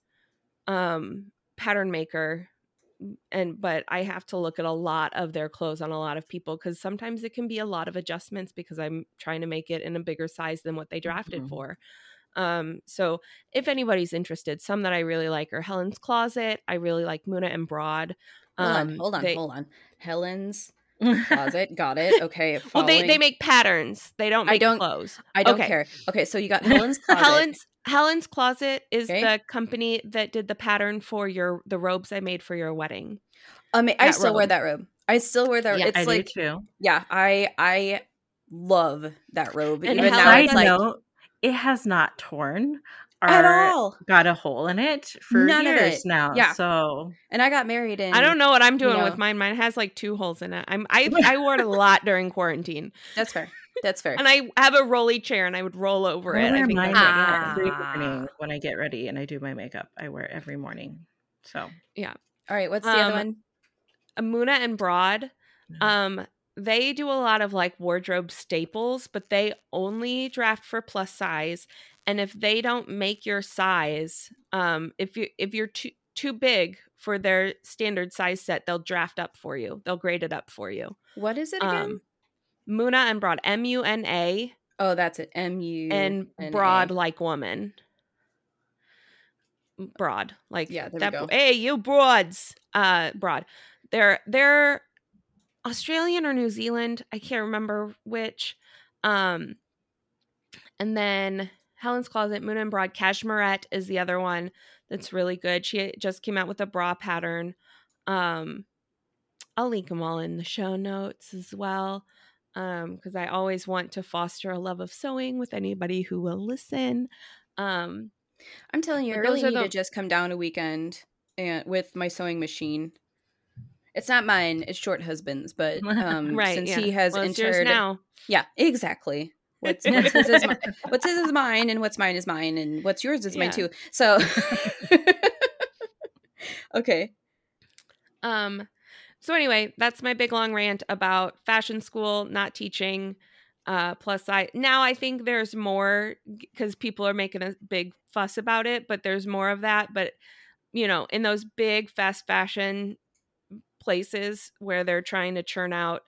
um pattern maker and but i have to look at a lot of their clothes on a lot of people because sometimes it can be a lot of adjustments because i'm trying to make it in a bigger size than what they drafted mm-hmm. for um, so if anybody's interested, some that I really like are Helen's Closet. I really like Muna and Broad. Um, hold on, um, hold on, they, hold on. Helen's Closet, got it. Okay. Following. Well, they they make patterns. They don't make I don't, clothes. I don't okay. care. Okay, so you got Helen's Closet. Helen's Helen's Closet is okay. the company that did the pattern for your the robes I made for your wedding. Um, I still robe. wear that robe. I still wear that. Yeah, it's I like, too. Yeah, I I love that robe. And Even now, it's like, note, it has not torn at all got a hole in it for None years now. Yeah. So and I got married in I don't know what I'm doing you know, with mine. Mine has like two holes in it. I'm I I wore it a lot during quarantine. That's fair. That's fair. And I have a rolly chair and I would roll over I it. I think mine ah. every morning when I get ready and I do my makeup. I wear it every morning. So yeah. All right. What's the um, other one? Amuna and Broad. Um, they do a lot of like wardrobe staples, but they only draft for plus size. And if they don't make your size, um, if you if you're too too big for their standard size set, they'll draft up for you. They'll grade it up for you. What is it again? Um, Muna and Broad, M U N A. Oh, that's it. M U and Broad like woman. Broad, like yeah. There that. Hey, you broads, uh, broad. They're they're Australian or New Zealand. I can't remember which. Um, and then Helen's Closet, Muna and Broad, Cashmerette is the other one that's really good. She just came out with a bra pattern. Um, I'll link them all in the show notes as well because um, I always want to foster a love of sewing with anybody who will listen. Um, I'm telling you, I really need the... to just come down a weekend and with my sewing machine it's not mine. It's short husband's, but um, right, since yeah. he has well, entered now, yeah, exactly. What's, what's his is mine, what's his is mine, and what's mine is mine, and what's yours is yeah. mine too. So, okay. Um. So anyway, that's my big long rant about fashion school not teaching. Uh, plus, I now I think there's more because people are making a big fuss about it, but there's more of that. But you know, in those big fast fashion places where they're trying to churn out,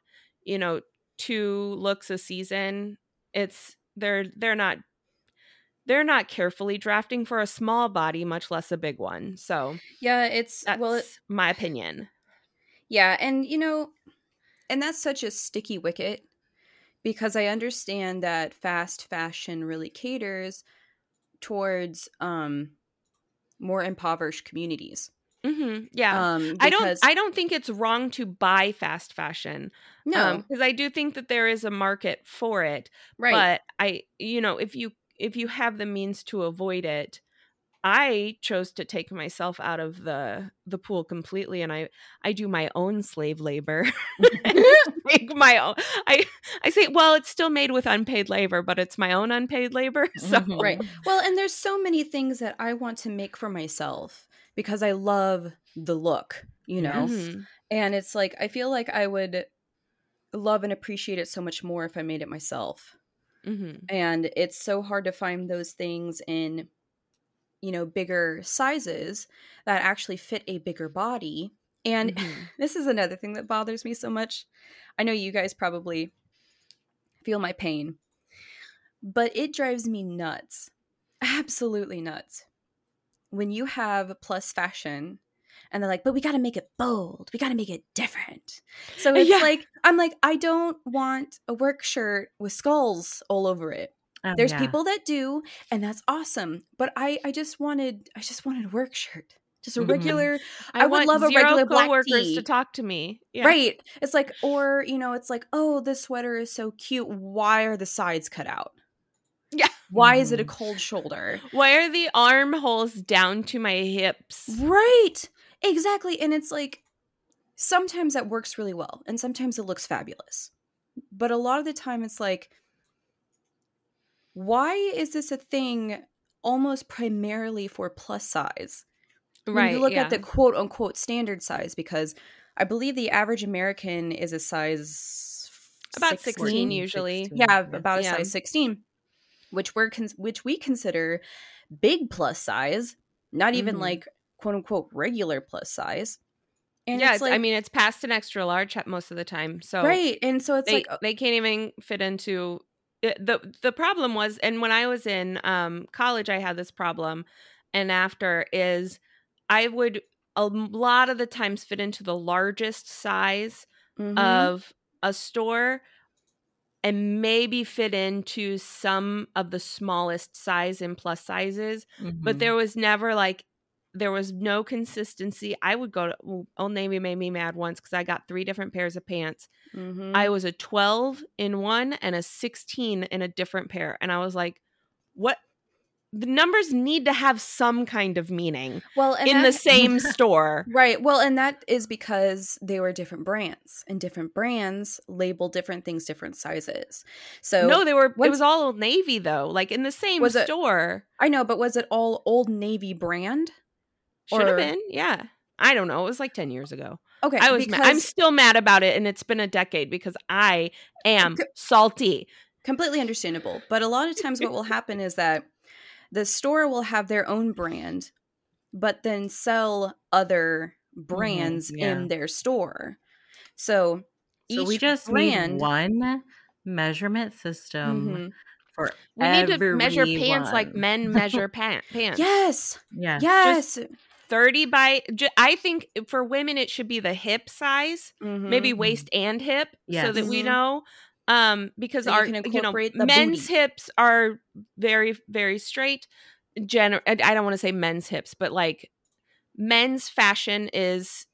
you know, two looks a season. It's they're they're not they're not carefully drafting for a small body, much less a big one. So Yeah, it's well, it, my opinion. yeah, and you know, and that's such a sticky wicket because I understand that fast fashion really caters towards um more impoverished communities. Hmm Yeah. Um, I don't I don't think it's wrong to buy fast fashion. no because I do think that there is a market for it. right. But I you know, if you if you have the means to avoid it, I chose to take myself out of the the pool completely and I I do my own slave labor. make my own I I say well it's still made with unpaid labor but it's my own unpaid labor so Mhm. right. Well, and there's so many things that I want to make for myself because I love the look, you know. Mhm. And it's like I feel like I would love and appreciate it so much more if I made it myself. Mhm. And it's so hard to find those things in you know, bigger sizes that actually fit a bigger body. And Mhm. this is another thing that bothers me so much. I know you guys probably feel my pain, but it drives me nuts. Absolutely nuts. When you have plus fashion and they're like, but we got to make it bold. We got to make it different. So it's Yeah. like, I'm like, I don't want a work shirt with skulls all over it. Oh, There's yeah. people that do, and that's awesome. But I, I just wanted, I just wanted a work shirt, just a Mhm. regular, I, I would love a regular black tee. to talk to me. Yeah. right? It's like, or you know, it's like, oh, this sweater is so cute. Why are the sides cut out? Yeah. Why is it a Mhm. cold shoulder? Why are the armholes down to my hips? Right. Exactly. And it's like sometimes that works really well and sometimes it looks fabulous. But a lot of the time it's like why is this a thing almost primarily for plus size? When Right. you look yeah. at the quote unquote standard size because I believe the average American is a size About 16. 16 usually. 16, Yeah, about a Yeah. size 16, which we're cons- which we consider big plus size, not even Mhm. like quote unquote regular plus size. And yeah, like I mean, it's past an extra large most of the time. So right, and so it's they like they can't even fit into the the problem was and when I was in um college I had this problem and after is I would a lot of the times fit into the largest size mhm. of a store and maybe fit into some of the smallest size and plus sizes but Mhm. there was never like there was no consistency i would go to old navy made me mad once because i got three different pairs of pants Mhm. i was a 12 in one and a 16 in a different pair and i was like what the numbers need to have some kind of meaning well in the same store Right. Well, and that is because they were different brands, and different brands label different things different sizes. So no they were it was all old navy though like in the same Was it- store I know, but was it all Old Navy brand? should have been yeah i don't know it was like 10 years ago Okay, I was. because Mad. I'm still mad about it, and it's been a decade because I am salty. completely understandable. But a lot of times, what will happen is that the store will have their own brand, but then sell other brands yeah. in their store. So, So we just brand, need one measurement system Mhm. for We need to measure pants like men measure pant pants. Yes, Yeah. yes. thirty by. ju- I think for women it should be the hip size, maybe Mhm. waist and hip, so that we know. Um, because So you our can you know the men's booty. hips are very very straight. Gen- I don't want to say men's hips, but like men's fashion is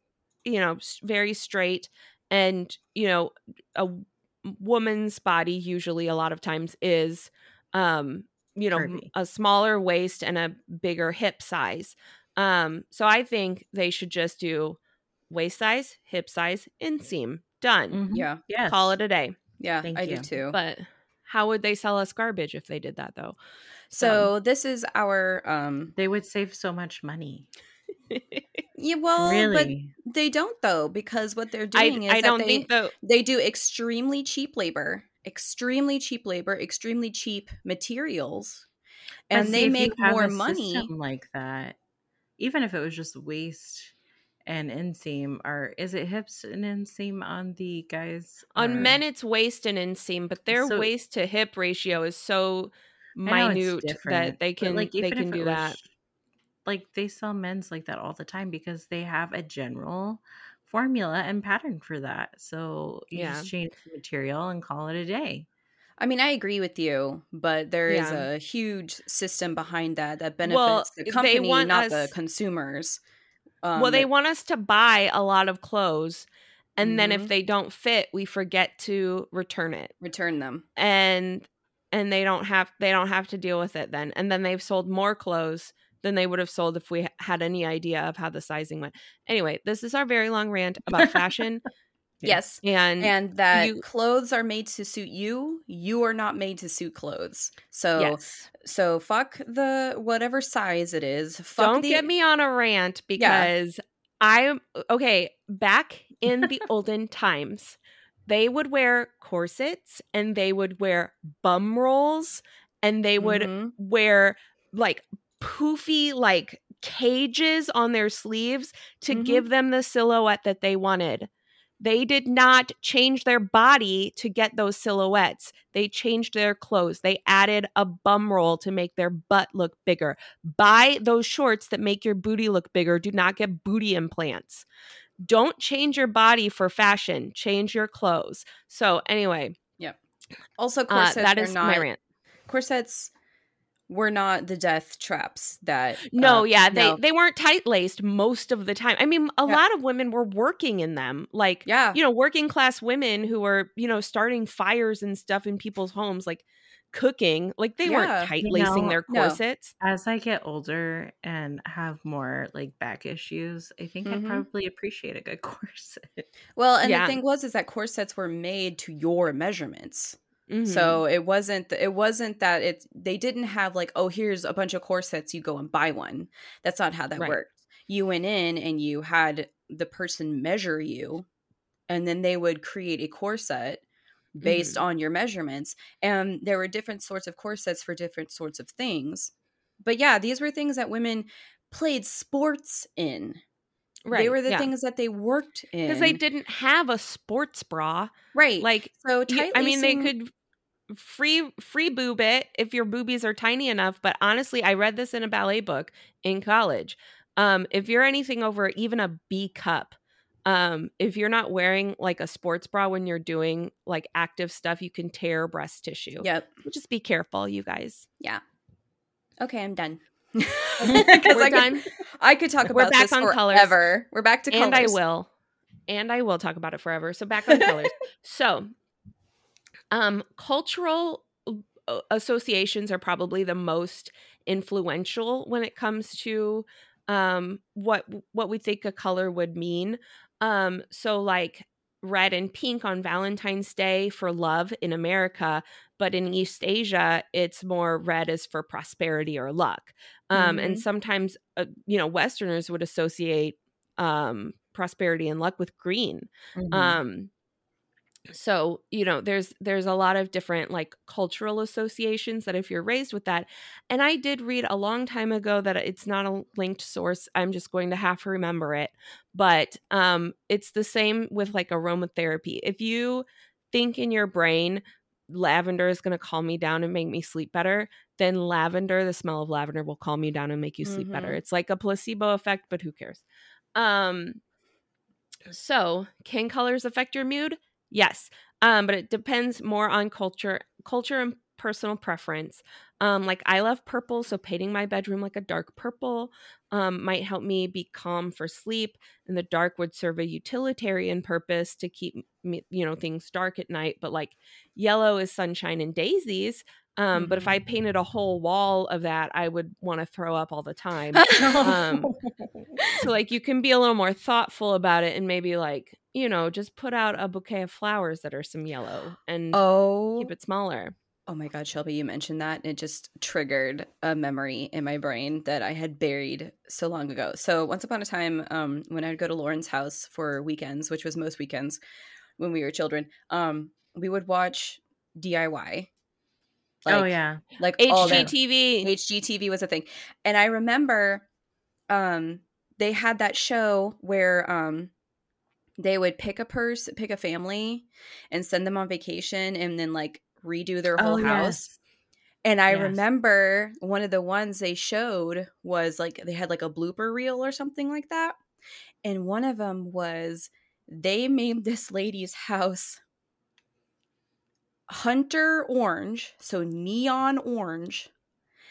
you know very straight and you know a woman's body usually a lot of times is um you know m- Curvy. a smaller waist and a bigger hip size um so i think they should just do waist size hip size inseam done Mhm. Yeah, Yes. call it a day yeah, Thank I you. do too. but how would they sell us garbage if they did that though so this is our um They would save so much money. yeah well really. but they don't though because what they're I, doing is I that don't they, think though they do extremely cheap labor extremely cheap labor extremely cheap materials and see, they make more money like that. Even if it was just waist and inseam are is it hips and inseam on the guys? On or- men, it's waist and inseam, but their So- waist to hip ratio is so I know it's minute that they but, can they can do that. was- Like they sell men's like that all the time because they have a general formula and pattern for that. So you Yeah. just change the material and call it a day. I mean, I agree with you, but there is Yeah. a huge system behind that that Well, benefits the company, want not the us- consumers. well, Um, they want us to buy a lot of clothes, and then if Mhm. they don't fit, we forget to return it, return them. and and they don't have they don't have to deal with it then, and then they've sold more clothes than they would have sold if we had any idea of how the sizing went. Anyway, this is our very long rant about fashion. Yes. and And that you- clothes are made to suit you. You are not made to suit clothes. So yes, so fuck the whatever size it is. Fuck don't the, get me on a rant because I'm okay. Back in the olden times, they would wear corsets and they would wear bum rolls and they would Mhm. wear like poofy like cages on their sleeves to Mhm. give them the silhouette that they wanted. They did not change their body to get those silhouettes. They changed their clothes. They added a bum roll to make their butt look bigger. Buy those shorts that make your booty look bigger. Do not get booty implants. Don't change your body for fashion. Change your clothes. So, anyway, Yep. also uh, corsets that are not my rant. corsets were not the death traps that No, uh, yeah, they no. they weren't tight laced most of the time. I mean, a Yeah. lot of women were working in them, like yeah you know, working class women who were you know starting fires and stuff in people's homes, like cooking. Like they Yeah. weren't tight You lacing know, their no. corsets. As I get older and have more like back issues, I think Mhm. I probably appreciate a good corset. well and Yeah. the thing was is that corsets were made to your measurements Mhm. so it wasn't it wasn't that it they didn't have like oh here's a bunch of corsets you go and buy one that's not how that Right. worked you went in and you had the person measure you and then they would create a corset based Mhm. on your measurements and there were different sorts of corsets for different sorts of things but yeah these were things that women played sports in right, they were the yeah. things that they worked in because they didn't have a sports bra. right Like so tight I mean, they could free free boob it if your boobies are tiny enough. But honestly, I read this in a ballet book in college. Um, if you're anything over even a B cup, um, if you're not wearing like a sports bra when you're doing like active stuff, you can tear breast tissue. yep just be careful, you guys. Yeah. Okay, I'm done. We're I done, Could, I could talk We're about back this on colors. forever. We're back to colors. and I will, and I will talk about it forever. So back on colors. So, um, cultural uh, associations are probably the most influential when it comes to um what what we think a color would mean um so like red and pink on valentine's day for love in america but in east asia it's more red is for prosperity or luck um and Mhm. sometimes uh, you know westerners would associate um prosperity and luck with green Mhm. um so you know there's there's a lot of different like cultural associations that if you're raised with that and i did read a long time ago that it's not a linked source i'm just going to have to remember it but um it's the same with like aromatherapy if you think in your brain lavender is going to calm me down and make me sleep better then lavender the smell of lavender will calm you down and make you sleep better. Mhm. it's like a placebo effect but who cares? Um so can colors affect your mood? Yes, um, but it depends more on culture, culture and personal preference. Um, like I love purple, so painting my bedroom like a dark purple um, might help me be calm for sleep, and the dark would serve a utilitarian purpose to keep me, you know, things dark at night. But like yellow is sunshine and daisies. Um, But if I painted a whole wall of that, I would want to throw up all the time um, so like you can be a little more thoughtful about it and maybe like you know just put out a bouquet of flowers that are some yellow and oh, keep it smaller oh my God, Shelby, you mentioned that. and It just triggered a memory in my brain that I had buried so long ago. So once upon a time, um, when I'd go to Lauren's house for weekends, which was most weekends when we were children, um, we would watch DIY. oh yeah. like hgtv HGTV was a thing. And I remember um they had that show where um they would pick a person, pick a family, and send them on vacation, and then like redo their whole Oh, house. yes. And I Yes. remember one of the ones they showed was like they had like a blooper reel or something like that. And one of them was they made this lady's house hunter orange, so neon orange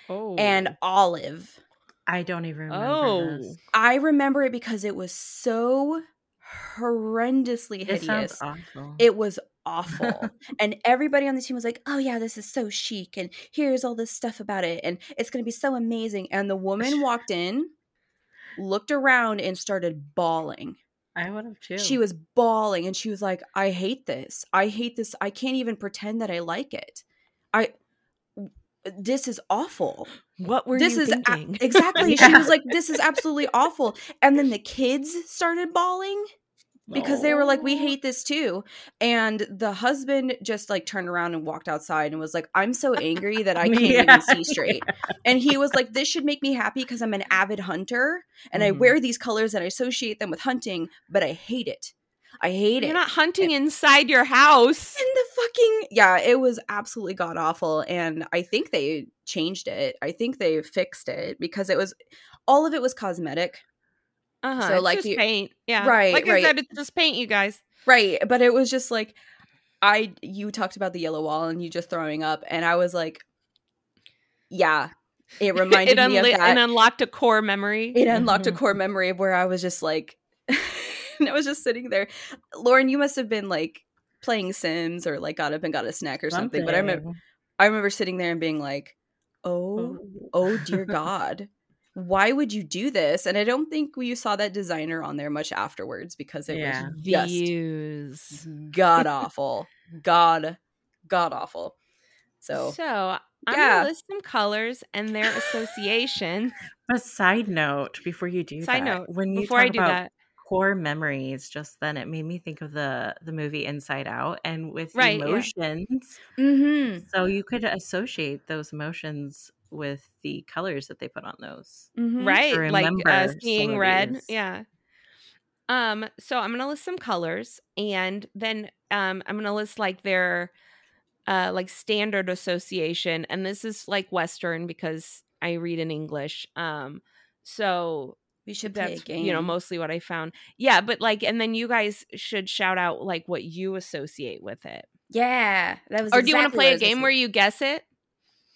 Oh. and olive. I don't even remember Oh. this. I remember it because it was so horrendously It hideous. sounds awful. It was awful. and everybody on the team was like, oh, yeah, this is so chic. And here's all this stuff about it. And it's going to be so amazing. And the woman walked in, looked around, and started bawling. I would have too. She was bawling and she was like, I hate this. I hate this. I can't even pretend that I like it. I. This is awful. what were this you is a- exactly. She was like, "This is absolutely awful." And then the kids started bawling because they were like we hate this too. And the husband just like turned around and walked outside and was like i'm so angry that i can't Yeah, even see straight. And he was like this should make me happy because i'm an avid hunter and i Mhm. wear these colors and i associate them with hunting but i hate it. I hate it. You're not hunting inside your house. and the fucking yeah it was absolutely god awful and i think they changed it. I think they fixed it because it was all of it was cosmetic Uh-huh. So, it's like, just you- paint. Yeah. Right, Like I right. said, it's just paint, you guys. Right, but it was just like I you talked about the yellow wall and you just throwing up and I was like yeah, it reminded it, me of that. it unlocked a core memory. it unlocked a Mhm. core memory of where I was just like and I was just sitting there. Lauren, you must have been like playing Sims or like got up and got a snack or something. But I remember I remember sitting there and being like, "Oh, oh dear god. Why would you do this?" And I don't think we saw that designer on there much afterwards because it Yeah. was just Views. god awful god god awful so So I'm yeah. gonna list some colors and their association. A side note before you do Side that, note, when you Before talk I do about that, core memories, just then it made me think of the the movie Inside Out, and with Right, yeah. emotions. mm-hmm, So you could associate those emotions with the colors that they put on those. mm-hmm. right? Like uh, seeing red. Yeah. Um. So I'm gonna list some colors, and then um, I'm gonna list like their uh like standard association, and this is like Western because I read in English. Um. So we should play that's a game you know mostly what I found. Yeah, but like, and then you guys should shout out like what you associate with it. yeah that was Or do you want to play what I a was game where you guess it?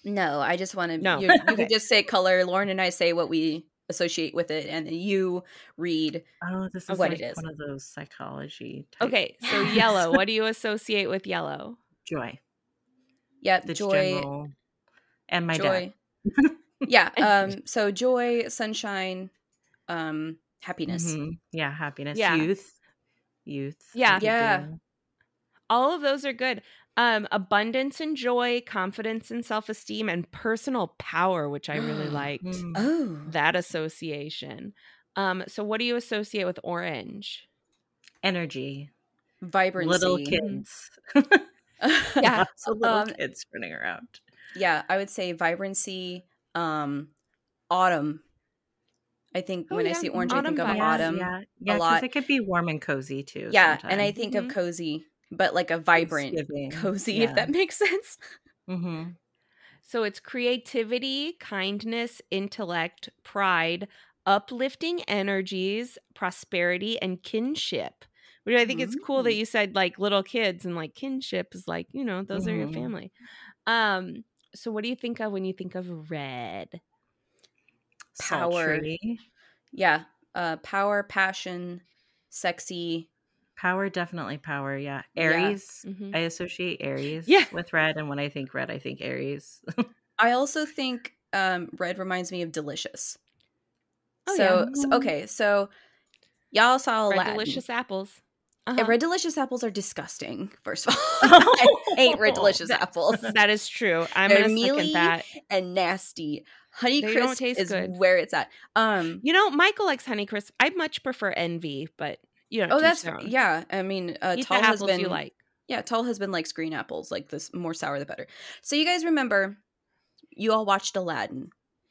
No i just want to No. you, you Okay. could just say color lauren and i say what we associate with it and then you read Oh, this is What like it is. one of those psychology. Type Okay, so yellow. What do you associate with yellow? joy, yep the joy general, and my joy dad. yeah um so joy sunshine um happiness Mhm. Yeah, happiness, Yeah. youth, youth. Yeah. Yeah. all of those are good um abundance and joy confidence and self-esteem and personal power which i really liked Mm. oh that association um so what do you associate with orange Energy, vibrancy little kids. yeah Lots of little um, kids running around. yeah i would say vibrancy um autumn i think Oh, when i see orange i think of vibes. autumn yeah, yeah, 'cause lot. it could be warm and cozy too. yeah and i sometimes. think Mhm. of cozy but like a vibrant cozy yeah. if that makes sense Mhm. so it's creativity kindness intellect pride uplifting energies prosperity and kinship which i think it's cool that you said like little kids and like kinship is like you know those are your Mhm. family um so what do you think of when you think of red Power. tree. yeah uh power passion sexy Power, definitely power. Yeah, Yeah. Aries. Mhm. I associate Aries Yeah. with red, and when I think red, I think Aries. i also think um red reminds me of delicious Oh, so, yeah. so okay so y'all saw red Aladdin. delicious apples And Uh-huh. red delicious apples are disgusting first of all i hate red delicious That- apples that is true i'm They're mealy. that and nasty honey They crisp taste is good. where it's at um you know michael likes honeycrisp i much prefer envy but you know oh that's yeah i mean uh Eat tall has been like Yeah, tall has been likes green apples. Like this more sour the better. So you guys remember you all watched Aladdin.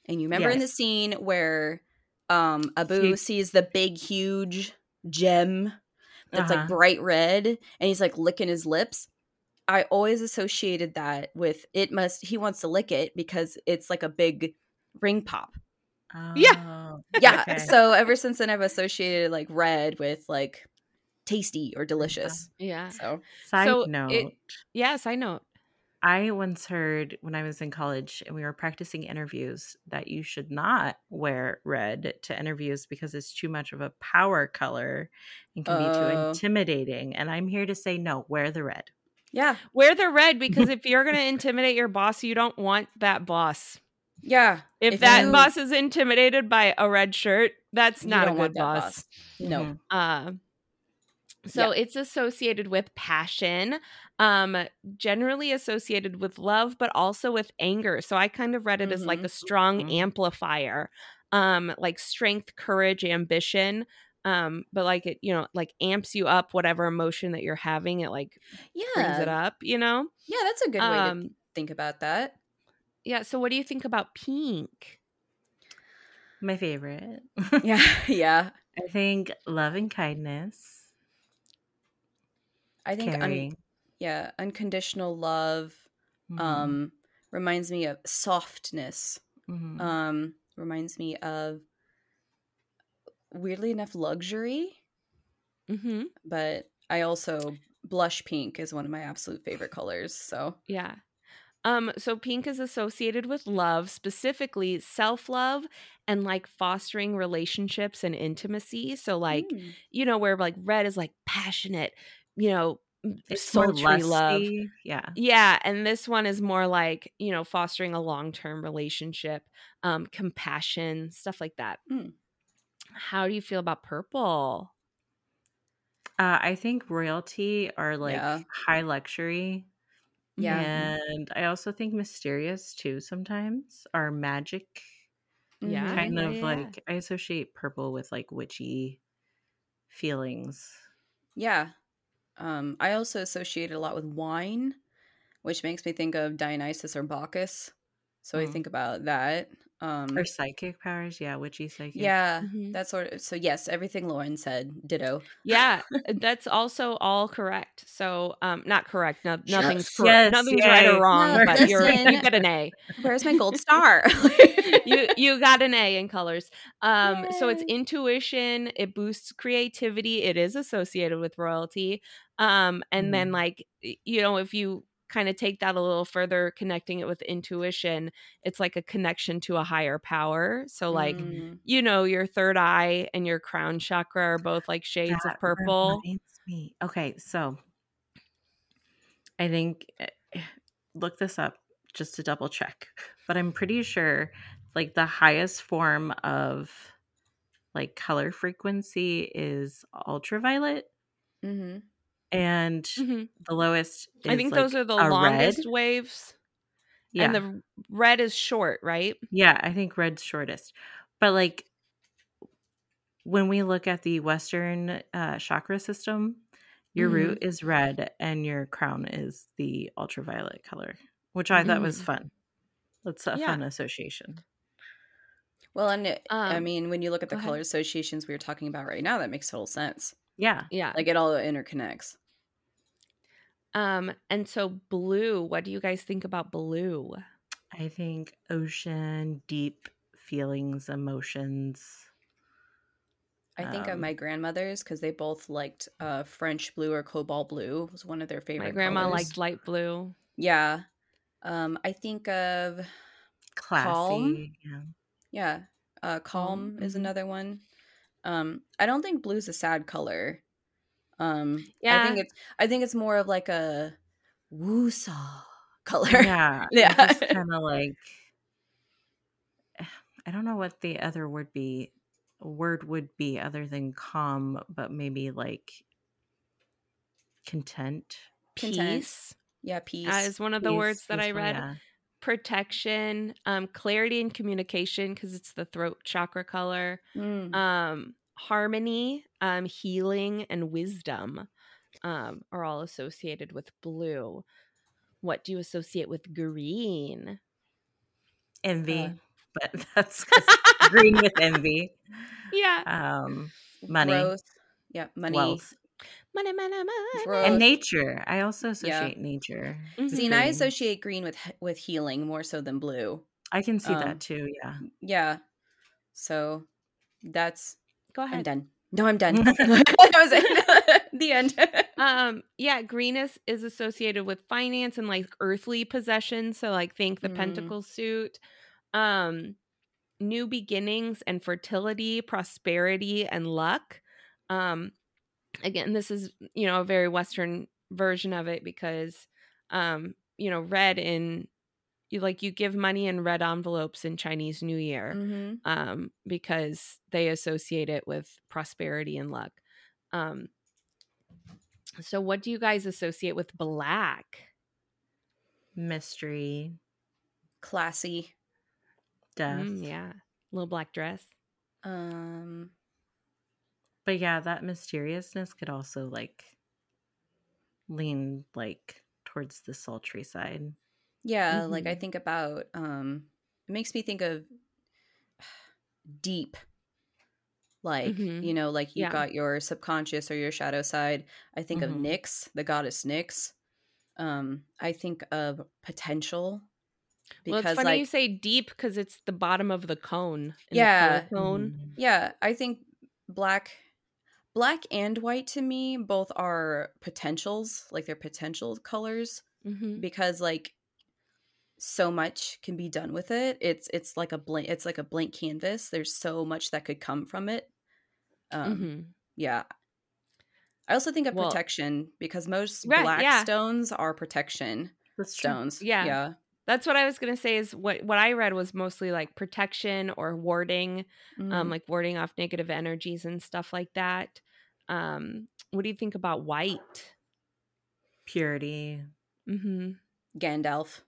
And you remember in the scene where um Abu He- sees the big huge gem that's like Uh-huh. bright red and he's like licking his lips. I always associated that with it must he wants to lick it because it's like a big ring pop. Oh, Yeah. okay. So ever since then I've associated like red with like tasty or uh, delicious. Yeah. So Side So it- note. Yes, I know. I once heard when I was in college and we were practicing interviews that you should not wear red to interviews because it's too much of a power color and can be too Oh. intimidating. And I'm here to say no, wear the red. yeah. Wear the red because if you're going to intimidate your boss, you don't want that boss. Yeah. If, If that you- boss is intimidated by a red shirt, that's not a good that boss. No. Mhm. Uh, so it's associated with passion, um, generally associated with love, but also with anger. So I kind of read it as like a strong Mhm. amplifier, um, like strength, courage, ambition. Um, but like it, you know, like amps you up whatever emotion that you're having. It like yeah. brings it up, you know. Yeah, that's a good way to Um, think about that. Yeah. So what do you think about pink? My favorite. Yeah. yeah. I think love and kindness. I think un- yeah, unconditional love Mhm. um reminds me of softness. Mhm. Um reminds me of weirdly enough luxury, Mm-hmm. but I also blush pink is one of my absolute favorite colors. So Yeah. Um, so pink is associated with love, specifically self-love and like fostering relationships and intimacy. So like, Mm. you know, where like red is like passionate, you know, it's sultry love. Yeah. Yeah, and this one is more like, you know, fostering a long-term relationship, um, compassion, stuff like that. Mm. How do you feel about purple? Uh, I think royalty are like Yeah. high luxury. Yeah. And I also think mysterious too sometimes are magic. Yeah. Mhm. Kind yeah, of yeah. like I associate purple with like witchy feelings. Yeah. Um, I also associate it a lot with wine, which makes me think of Dionysus or Bacchus. So I Mm. think about that. Um, Or psychic powers, yeah, witchy psychic. yeah, Mhm. that sort of. So yes, everything Lauren said, ditto. Yeah, that's also all correct. So, um, not correct. No, nothing's correct. Yes, nothing's right or wrong. No, but you're you get an A. Where's my gold star? You you got an A in colors. Um, so it's intuition. It boosts creativity. It is associated with royalty. Um, and then Mm. like you know, if you kind of take that a little further, connecting it with intuition, it's like a connection to a higher power. So like Mm. you know, your third eye and your crown chakra are both like shades of purple. Okay, so I think eh, look this up just to double check, but I'm pretty sure like the highest form of like color frequency is ultraviolet Mhm. And Mhm. the lowest is I think those are the longest red. waves. Yeah. And the red is short, right? Yeah, I think red's shortest. But like when we look at the Western uh, chakra system, your Mm-hmm. root is red and your crown is the ultraviolet color, which I thought was Mhm. fun. That's a Yeah. fun association. Well, and it, I Um, mean, when you look at the go ahead. color associations we were talking about right now, that makes total sense. Yeah. Yeah. Like it all interconnects. Um, and so blue, what do you guys think about blue? I think ocean, deep feelings, emotions. I think of Um, my grandmothers because they both liked uh, French blue or cobalt blue was one of their favorite. My grandma colors. liked light blue. Yeah. Um, I think of classy. Calm? Yeah. yeah. Uh, calm is mhm. another one. Um, I don't think blue's a sad color. Um, I think it's I think it's more of like a woosaw color. Yeah. Yeah. Kind of like I don't know what the other word be word would be other than calm, but maybe like content. Content. Peace yeah, peace. uh, is one of the peace words that I read. yeah. Protection, um, clarity and communication because it's the throat chakra color. Mm. Um, harmony, um, healing, and wisdom um, are all associated with blue. What do you associate with green? Envy, Uh, but that's green with envy. Yeah. Um, money, Growth. Yeah, money. wealth, Money, money, money. Growth. and nature. I also Yeah. associate nature. with See, and I associate green with with healing more so than blue. I can see um, that too. Yeah. Yeah. So that's Go I'm ahead. done. No, I'm done. that was it. the end. Um, yeah, green is, is associated with finance and like earthly possessions. So like think the Mm. pentacle suit. Um, new beginnings and fertility, prosperity, and luck. Um, again, this is, you know, a very Western version of it because um, you know, red in you like you give money in red envelopes in Chinese New Year hmm um, because they associate it with prosperity and luck. Um, so, what do you guys associate with black? Mystery, Classy. death. Mm, yeah, little black dress. Um. But yeah, that mysteriousness could also like lean like towards the sultry side. Yeah, like I Mhm. think about. Um. It makes me think of deep. Like Mhm. you know, like you Yeah. got your subconscious or your shadow side. I think of Mhm. Nyx, the goddess Nyx. Um. I think of potential. well, it's funny like you say deep because it's the bottom of the cone. in the Yeah. color cone. Mm. Yeah, I think black black and white to me both are potentials, like they're potential colors hmm because like so much can be done with it. It's it's like a blank it's like a blank canvas. There's so much that could come from it. Um hmm yeah. I also think of Well- protection because most Right, black yeah. stones are protection That's true. stones. Yeah. Yeah. That's what I was gonna say. Is what what I read was mostly like protection or warding. um, Mhm. like warding off negative energies and stuff like that. Um, what do you think about white? Purity. Mm-hmm. Gandalf.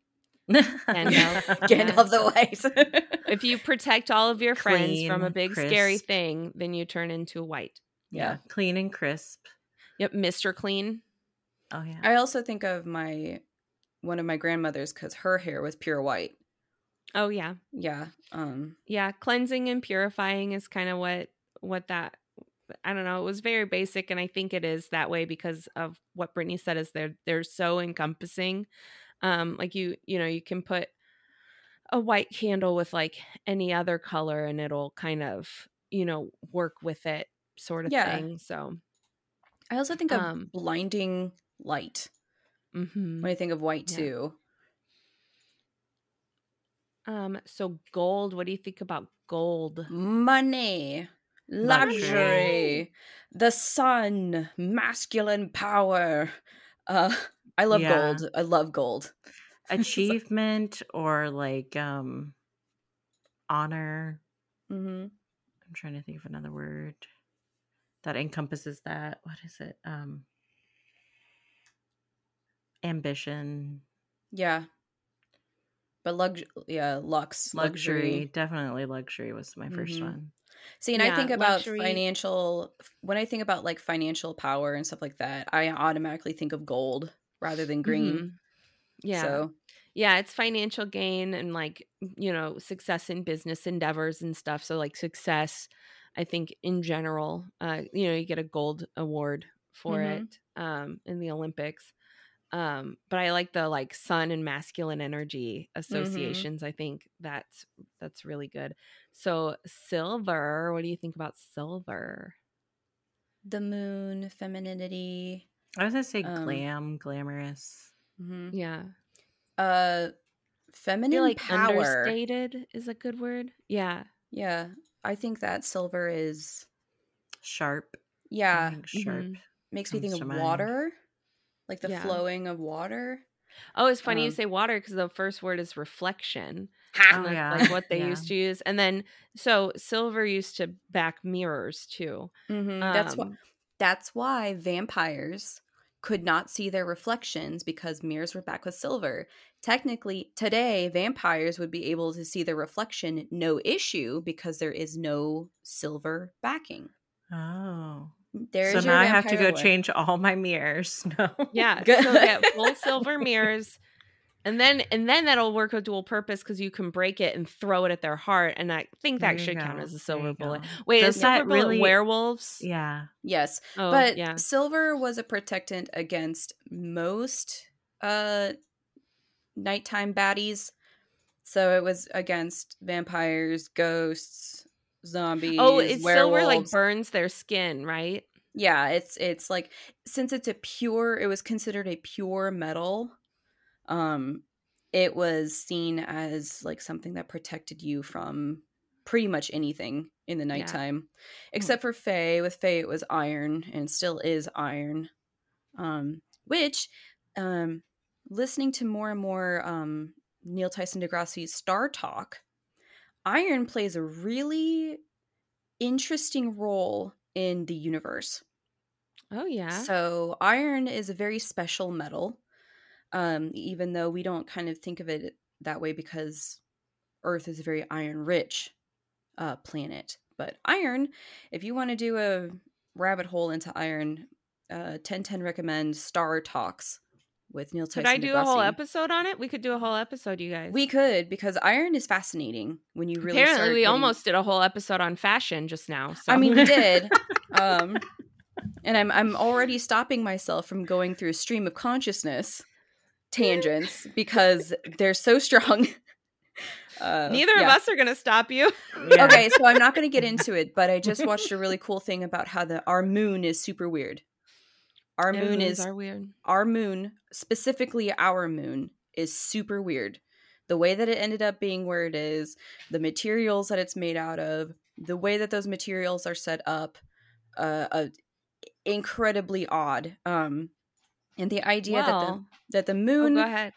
Gandalf. Gandalf the White. If you protect all of your friends from a Clean, big scary thing, then you turn into white. yeah. Clean and crisp. Yep, Mister Clean. Oh yeah. I also think of my one of my grandmothers because her hair was pure white. Oh yeah, Yeah. Um. yeah. Cleansing and purifying is kind of what what that. I don't know. It was very basic, and I think it is that way because of what Brittany said. Is they're they're so encompassing. Um, like you you know you can put a white candle with like any other color, and it'll kind of you know work with it, sort of Yeah. thing. So, I also think of Um, blinding light mm-hmm. when I think of white Yeah. too. um, so gold. What do you think about gold? Money, luxury, Luxury. the sun, masculine power. Uh, I love Yeah. gold. I love gold. Achievement or like um honor. Mm-hmm. I'm trying to think of another word that encompasses that. What is it? Um ambition, Yeah. But lux, yeah, lux, luxury. luxury. Definitely luxury was my 1st Mhm. one. See, and I think about luxury- financial when I think about like financial power and stuff like that, I automatically think of gold rather than green. Mhm. Yeah. So yeah it's financial gain and like you know success in business endeavors and stuff so like success i think in general uh you know you get a gold award for Mhm. it um in the olympics um but i like the like sun and masculine energy associations i think that's that's really good so silver what do you think about silver the moon, femininity. I was gonna say Um, glam, glamorous. hmm yeah Uh, i feminine feel like power. understated is a good word yeah Yeah, I think that silver is Sharp. Yeah think sharp. mhm. makes me think of to mind. water, like the Yeah. flowing of water. Oh, it's funny you Um, say water because the first word is reflection. Ha! Oh, yeah. like what they Yeah. used to use. And then so silver used to back mirrors too. Mhm, That's why. That's why vampires could not see their reflections because mirrors were back with silver. Technically, today vampires would be able to see their reflection no issue because there is no silver backing. Oh. There's so now I have to go aware. change all my mirrors. No. Yeah. So get full silver mirrors And then and then that'll work a dual purpose because you can break it and throw it at their heart, and I think that you should count as a silver bullet. go. Wait, Does is silver bullet really- werewolves? Yeah. Yes. Oh, but yeah. silver was a protectant against most uh nighttime baddies. So it was against vampires, ghosts, zombies. Oh, it's silver like burns their skin, right? Yeah, it's it's like since it's a pure it was considered a pure metal. Um it was seen as like something that protected you from pretty much anything in the Yeah. nighttime. Except for Fae. With Fae it was iron and still is iron. Um which um listening to more and more um Neil Tyson DeGrassi's Star Talk, iron plays a really interesting role in the universe. Oh yeah. So iron is a very special metal. Um, even though we don't kind of think of it that way because Earth is a very iron rich uh, planet. But iron, if you want to do a rabbit hole into iron, uh, 1010 recommend Star Talks with Neil Tyson. Could I do a whole episode on it? We could do a whole episode, you guys. We could because iron is fascinating when you really Apparently, we getting- almost did a whole episode on fashion just now. So. I mean, we did. um, and I'm I'm already stopping myself from going through a stream of consciousness tangents because they're so strong. Uh, neither of us are going to stop you. Yeah. Okay, so I'm not going to get into it, but I just watched a really cool thing about how the our moon is super weird. Our Yeah, moon is are weird. our moon, specifically our moon, is super weird. The way that it ended up being where it is, the materials that it's made out of, the way that those materials are set up, uh, uh incredibly odd. Um, and the idea that the that the oh, moon go ahead.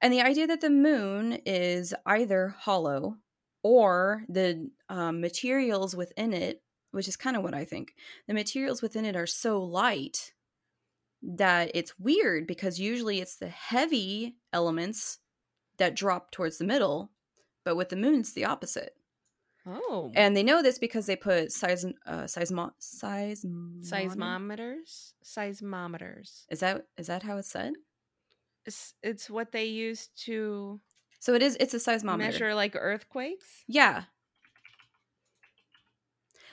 and the idea that the moon is either hollow or the um, materials within it, which is kind of what I think, the materials within it are so light that it's weird because usually it's the heavy elements that drop towards the middle, but with the moon, it's the opposite. Oh, And they know this because they put seism, uh, seismo, seismometer. seismometers. Seismometers. Is that is that how it's said? It's, it's what they use to So it is. It's a seismometer. measure like earthquakes. Yeah.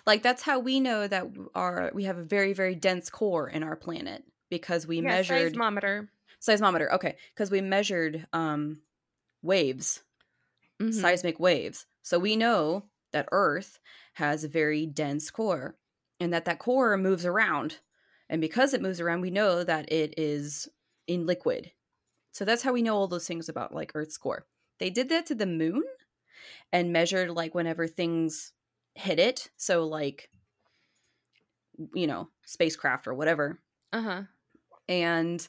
Like that's how we know that our we have a very very dense core in our planet because we Yeah, measured seismometer. seismometer. Okay, because we measured um waves, Mhm. seismic waves. So we know that Earth has a very dense core and that that core moves around. And because it moves around, we know that it is in liquid. So that's how we know all those things about like Earth's core. They did that to the moon and measured like whenever things hit it. So like you know, spacecraft or whatever. Uh-huh. And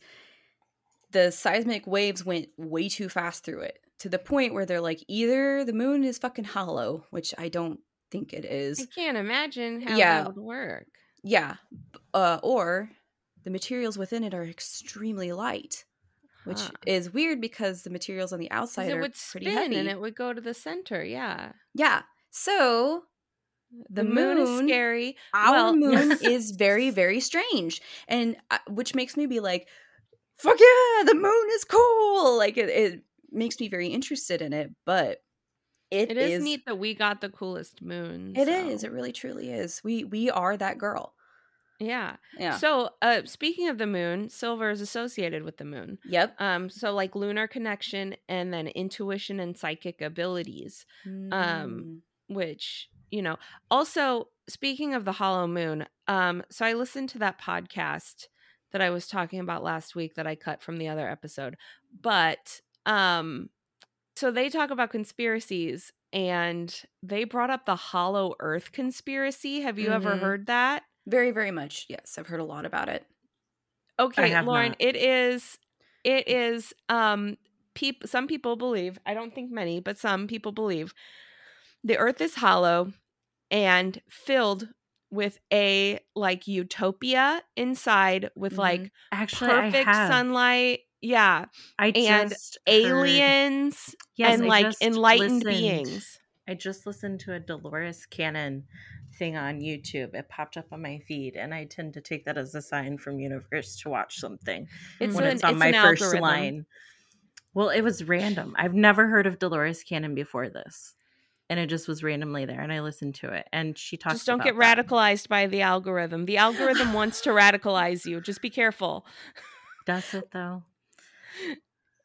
the seismic waves went way too fast through it to the point where they're like either the moon is fucking hollow, which I don't think it is. I can't imagine how Yeah. that would work. Yeah. Uh or the materials within it are extremely light, which Huh. is weird because the materials on the outside it are would pretty spin heavy. and it would go to the center. Yeah. yeah. So The, The moon, is scary. our Well- moon is very very strange and uh, which makes me be like fuck yeah the moon is cool like it, it makes me very interested in it but It is, neat that we got the coolest moon. It is. so- it really truly is we we are that girl Yeah. yeah So, uh, speaking of the moon, silver is associated with the moon. yep Um, so like lunar connection and then intuition and psychic abilities, Mm. um, which you know. Also, speaking of the hollow moon, um, so I listened to that podcast that I was talking about last week that I cut from the other episode, but um, so they talk about conspiracies and they brought up the hollow earth conspiracy. Have you ever Mhm. heard that? very very much yes i've heard a lot about it Okay, Lauren, not. it is it is um peop- some people believe, I don't think many, but some people believe the earth is hollow and filled with a like utopia inside with like Actually, perfect sunlight. Yeah, I and aliens Yes, and I like enlightened listened- beings. I just listened to a Dolores Cannon thing on YouTube. It popped up on my feed, and I tend to take that as a sign from universe to watch something It's when an, it's on it's my first algorithm. line. Well, it was random. I've never heard of Dolores Cannon before this. And it just was randomly there and I listened to it and she talks. Just don't get that. radicalized by the algorithm. The algorithm wants to radicalize you. Just be careful. Does it though?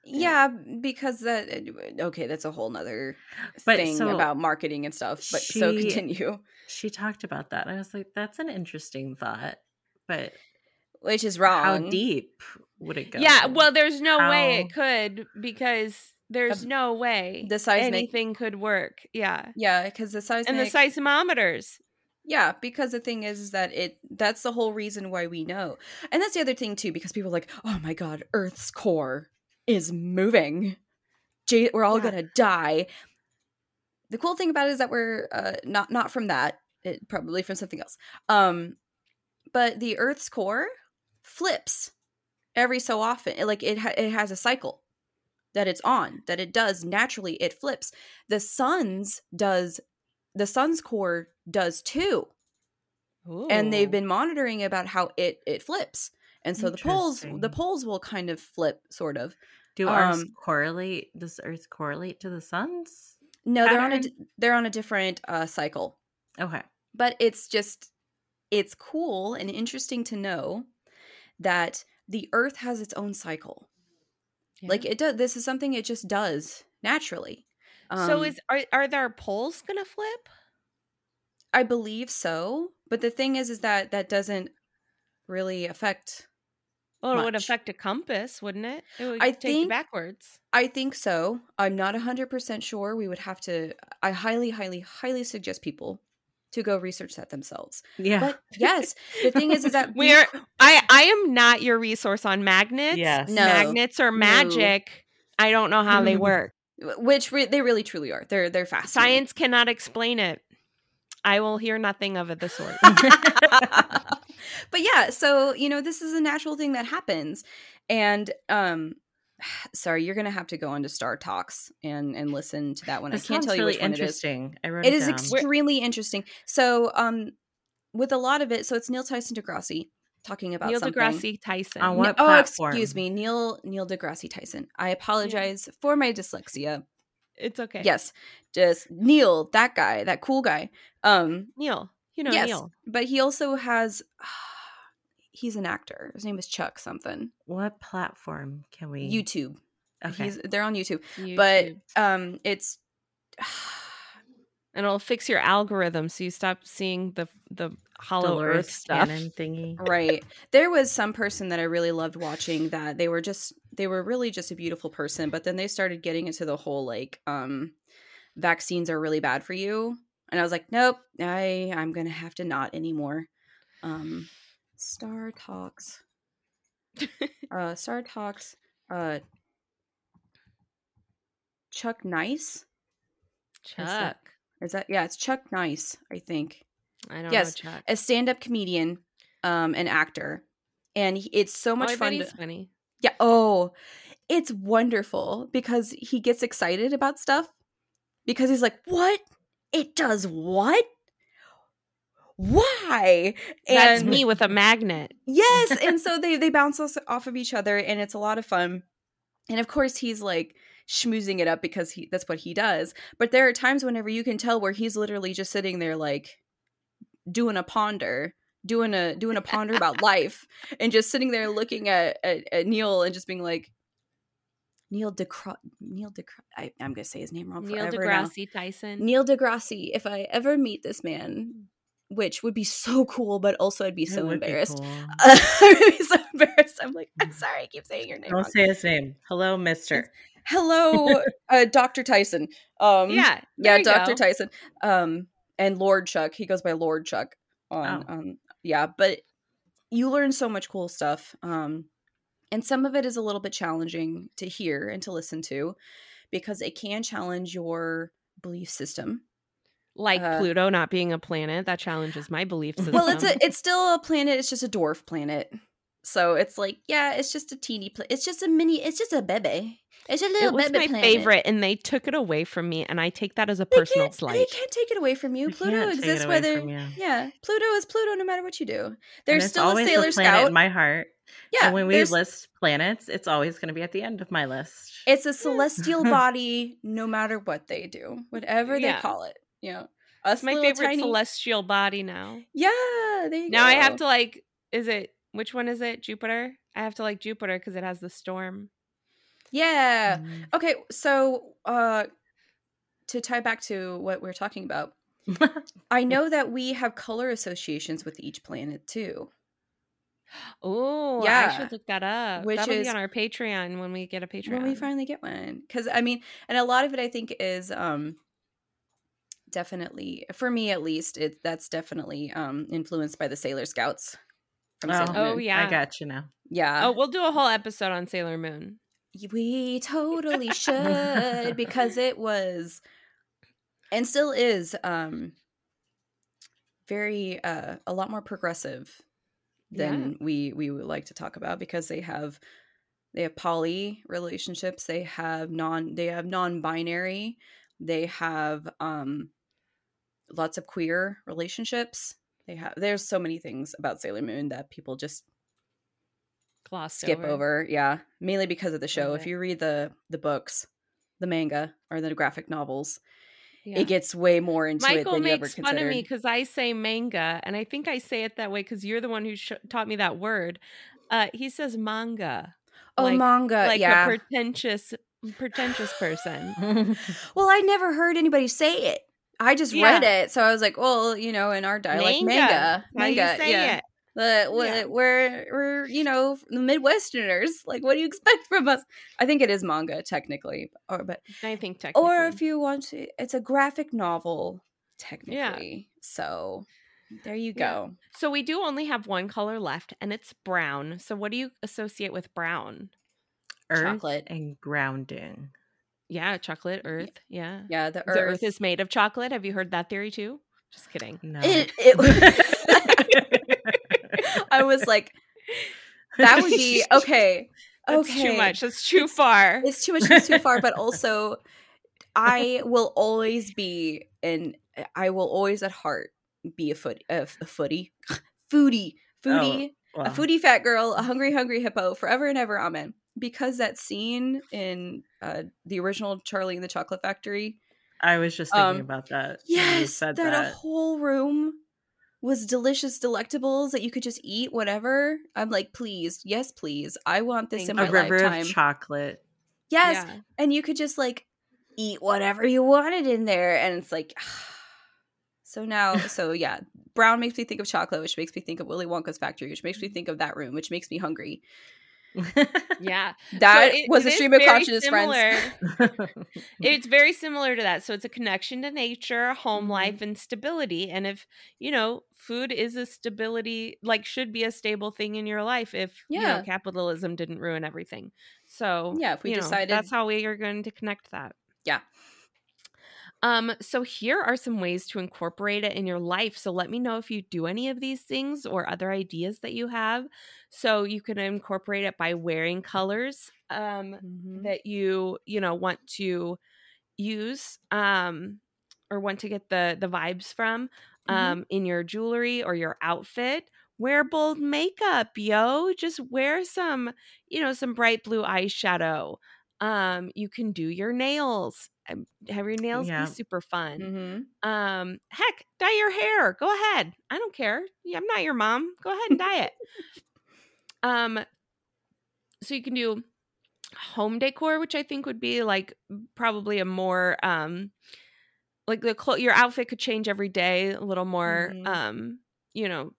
Yeah, because that okay, that's a whole nother But thing so about marketing and stuff. But so continue. She talked about that. I was like, that's an interesting thought. But Which is wrong. how deep would it go? Yeah, well, there's no way it could because there's Um, no way the seismic- anything could work. Yeah. Yeah, because the seismic And the seismometers. Yeah, because the thing is, is that it that's the whole reason why we know. And that's the other thing too, because people are like, oh my god, Earth's core is moving. J- we're all Yeah. gonna die. The cool thing about it is that we're uh, not not from that, it, probably from something else. Um, but the Earth's core flips every so often. It, like it ha- it has a cycle that it's on that it does naturally. It flips. The sun's does the sun's core does too. And they've been monitoring about how it it flips. And so the poles the poles will kind of flip sort of. Do ours um, correlate? Does Earth correlate to the sun's? no they're on a they're on a different uh cycle. Okay. but it's just it's cool and interesting to know that the earth has its own cycle. Like it does this is something it just does naturally so Um, is are are their poles gonna flip? i believe so but the thing is is that that doesn't really affect Well, it would affect a compass, wouldn't it? It would I take you think- backwards. I think so. I'm not 100% sure. We would have to, I highly, highly, highly suggest people to go research that themselves. Yeah. But yes, the thing is, is that we are I I am not your resource on magnets. Yes. No. Magnets are magic. I don't know how they Mhm. work. Which re- they really truly are. They're, they're fascinating. Science cannot explain it. I will hear nothing of it the sort. but yeah, so, you know, this is a natural thing that happens. And, um, sorry, you're going to have to go into Star Talks and, and listen to that one. This I can't sounds tell you really which one it is. I wrote it, it is down. extremely interesting. So, um, with a lot of it, so it's Neil Tyson deGrasse talking about Neil something. deGrasse Tyson. On Ne- what oh, platform? excuse me, Neil Neil deGrasse Tyson. I apologize for my dyslexia. It's okay. Yes, just Neil, that guy, that cool guy. Um, Neil. You know yes, Neil. but he also has. he's an actor. His name is Chuck something. What platform can we? YouTube. Okay. He's they're on YouTube, but um, it's. and it'll fix your algorithm so you stop seeing the the hollow Dolores earth stuff. Thingy. right there was some person that i really loved watching that they were just they were really just a beautiful person but then they started getting into the whole like um vaccines are really bad for you and i was like nope i i'm gonna have to not anymore um star talks uh star talks uh chuck nice Chuck. Is that yeah it's chuck nice i think I don't Yes, know Chuck. a stand-up comedian um an actor and he, it's so much oh, fun to, funny. yeah oh it's wonderful because he gets excited about stuff because he's like what it does what why That's and me with a magnet. yes and so they they bounce us off of each other and it's a lot of fun and of course he's like schmoozing it up because he that's what he does but there are times whenever you can tell where he's literally just sitting there like doing a ponder doing a doing a ponder about life and just sitting there looking at, at, at neil and just being like neil deGrasse neil deGrasse I, i'm gonna say his name wrong Neil forever now. Tyson. neil deGrasse if i ever meet this man which would be so cool but also i'd be It so would be embarrassed cool. I'm so embarrassed. I'm like, I'm sorry, I keep saying your name. Don't wrong. say his name. Hello, Mister. Hello, uh, Dr. Tyson. Um, yeah. yeah, Dr. go. Tyson. Um, and Lord Chuck. He goes by Lord Chuck. On, Oh. um, yeah, but you learn so much cool stuff. Um, and some of it is a little bit challenging to hear and to listen to because it can challenge your belief system. Like Uh, Pluto not being a planet, that challenges my belief system. Well, it's a it's still a planet. It's just a dwarf planet. So it's like, yeah, it's just a teeny pla It's just a mini. It's just a bebe. It's a little It was my planet. favorite, and they took it away from me, and I take that as a They personal can't, slight. they can't take it away from you. Pluto can't take it exists whether. Yeah, Pluto is Pluto no matter what you do. There's still a Sailor planet Scout. in my heart. yeah, and when we list planets, it's always going to be at the end of my list. It's a celestial body, no matter what they do, whatever they Yeah. call it. You know, us It's my favorite tiny. celestial body now. yeah, there you Now I have to like, is it which one is it? Jupiter. I have to like Jupiter because it has the storm. Yeah. Mm. Okay. So, uh, to tie back to what we're talking about, I know that we have color associations with each planet too. Oh, yeah. I should look that up. Which That'll is- be on our Patreon when we get a Patreon. when we finally get one because i mean and a lot of it i think is um definitely for me at least it that's definitely um influenced by the sailor scouts from Oh. Sailor Oh, yeah. I got you now. yeah oh, we'll do a whole episode on Sailor Moon. we totally should because it was and still is um very uh a lot more progressive than we we would like to talk about because they have they have poly relationships they have non they have non-binary they have um lots of queer relationships they have there's so many things about sailor moon that people just Gloss skip over. yeah mainly because of the show if you read the the books the manga or the graphic novels Yeah. it gets way more into it Michael than you ever makes fun considered of me because I say manga, and I think I say it that way because you're the one who sh- taught me that word. Uh, he says manga, oh like- manga like yeah a pretentious, pretentious person. Well, I never heard anybody say it. I just read it, so I was like, "Well, you know, in our dialect, Manga. manga, How you manga, say yeah." it? The, we- Yeah. We're we're you know the Midwesterners. Like, what do you expect from us? I think it is manga technically, or but I think technically. or if you want to, it's a graphic novel technically. So there you Yeah. go. so we do only have one color left, and it's brown. So what do you associate with brown? Earth Chocolate. and grounding. Yeah, chocolate, earth. Yeah. Yeah, the The earth. earth is made of chocolate. Have you heard that theory too? Just kidding. No. It, it, I was like, that would be okay. That's okay. too much. That's too far. it's too much it's too far but also i will always be and i will always at heart be a foot a, a footy foodie foodie oh, Well, a foodie fat girl a hungry hungry hippo forever and ever amen because that scene in uh, the original charlie and the chocolate factory I was just thinking um, about that. when you yes said that, that. a whole room was delicious delectables that you could just eat whatever i'm like please yes please i want this in Thank my a river lifetime of chocolate. yes Yeah. and you could just like eat whatever you wanted in there and it's like so now so yeah brown makes me think of chocolate which makes me think of willy wonka's factory which makes me think of that room which makes me hungry Yeah. that So it- was a stream of consciousness friends it's very similar to that. So it's a connection to nature, home Mhm. life, and stability. And if, you know, food is a stability, like should be a stable thing in your life if, you know, Yeah. capitalism didn't ruin everything. So, Yeah, if we you know, decided- that's how we are going to connect that. Yeah. Um, so here are some ways to incorporate it in your life. So let me know if you do any of these things or other ideas that you have. So you can incorporate it by wearing colors. Um, Mhm. that you you know want to use um or want to get the the vibes from Mhm. um in your jewelry or your outfit wear bold makeup yo just wear some you know some bright blue eyeshadow um you can do your nails um, have your nails Yeah. be super fun Mhm. um heck dye your hair go ahead i don't care Yeah, i'm not your mom go ahead and dye it um so you can do home decor which i think would be like probably a more um like the clo- your outfit could change every day a little more Mhm. um you know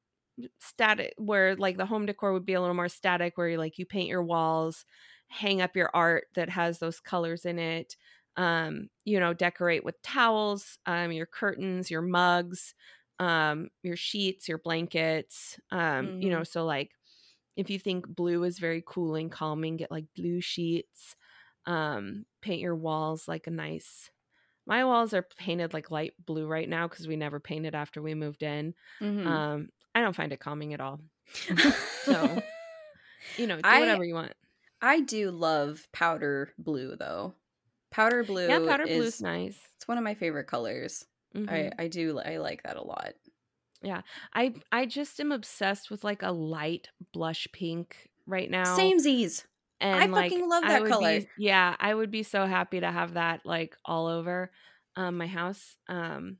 static where like the home decor would be a little more static where you like you paint your walls hang up your art that has those colors in it um you know decorate with towels um your curtains your mugs um your sheets your blankets um you know so like if you think blue is very cool and calming get like blue sheets um paint your walls like a nice my walls are painted like light blue right now because we never painted after we moved in Mhm. um i don't find it calming at all so you know, do I- whatever you want. I do love powder blue though. Powder blue. Yeah, powder blue is, nice. It's one of my favorite colors. Mhm. I I do I like that a lot. Yeah. I I just am obsessed with like a light blush pink right now. Same Z's. and like, fucking love that color. Be, yeah, I would be so happy to have that like all over um, my house. Um,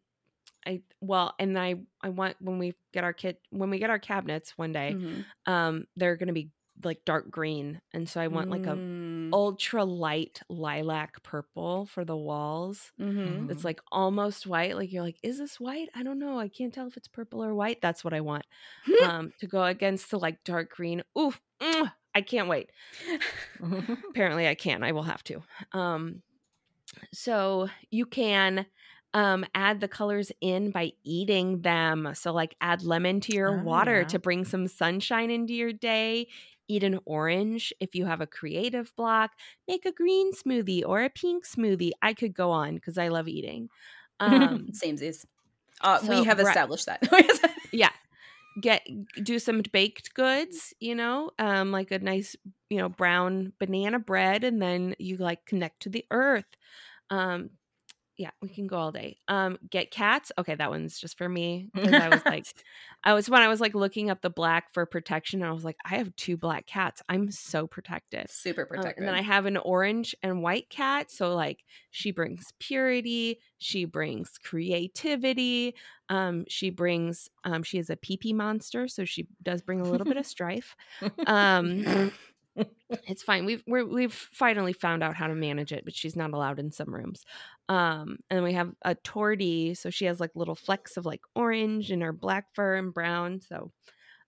I well, and I I want when we get our kit when we get our cabinets one day, Mhm. um, they're gonna be like dark green, and so I want like a Mm. ultra light lilac purple for the walls. Mhm. It's like almost white. Like you're like, is this white? I don't know. I can't tell if it's purple or white. That's what I want. um, to go against the like dark green. Oof, mm, I can't wait. Apparently, I can. I will have to. Um, so you can um, add the colors in by eating them. So, like, add lemon to your Oh, water yeah. to bring some sunshine into your day. Eat an orange if you have a creative block. Make a green smoothie or a pink smoothie. I could go on because I love eating. Um, Same Z's. Uh, so we have established that. yeah get do some baked goods you know um like a nice you know brown banana bread and then you like connect to the earth um yeah we can go all day um get cats okay that one's just for me. i was like i was when i was like looking up the black for protection and i was like i have two black cats i'm so protected Super um, protected. and then I have an orange and white cat. So like she brings purity, she brings creativity, um, she brings um, she is a pee pee monster, so she does bring a little bit of strife. Um, it's fine. We've we're, we've finally found out how to manage it, but she's not allowed in some rooms. Um, and we have a tortie, so she has like little flecks of like orange in her black fur and brown. So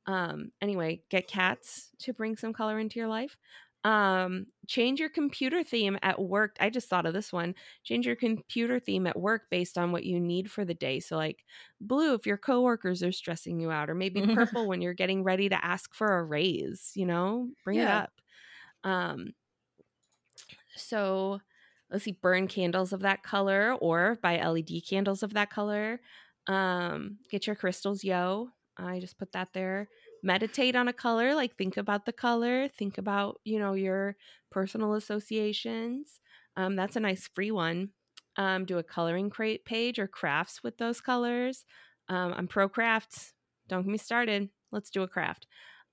um, anyway, get cats to bring some color into your life. Um, change your computer theme at work. I just thought of this one. Change your computer theme at work based on what you need for the day. So like blue if your coworkers are stressing you out, or maybe purple when you're getting ready to ask for a raise, you know, bring it up. Um so let's see, burn candles of that color or buy LED candles of that color. Um, get your crystals, yo. I just put that there. Meditate on a color, like think about the color, think about, you know, your personal associations. Um, that's a nice free one. Um, do a coloring crate page or crafts with those colors. Um, I'm pro crafts. Don't get me started. Let's do a craft.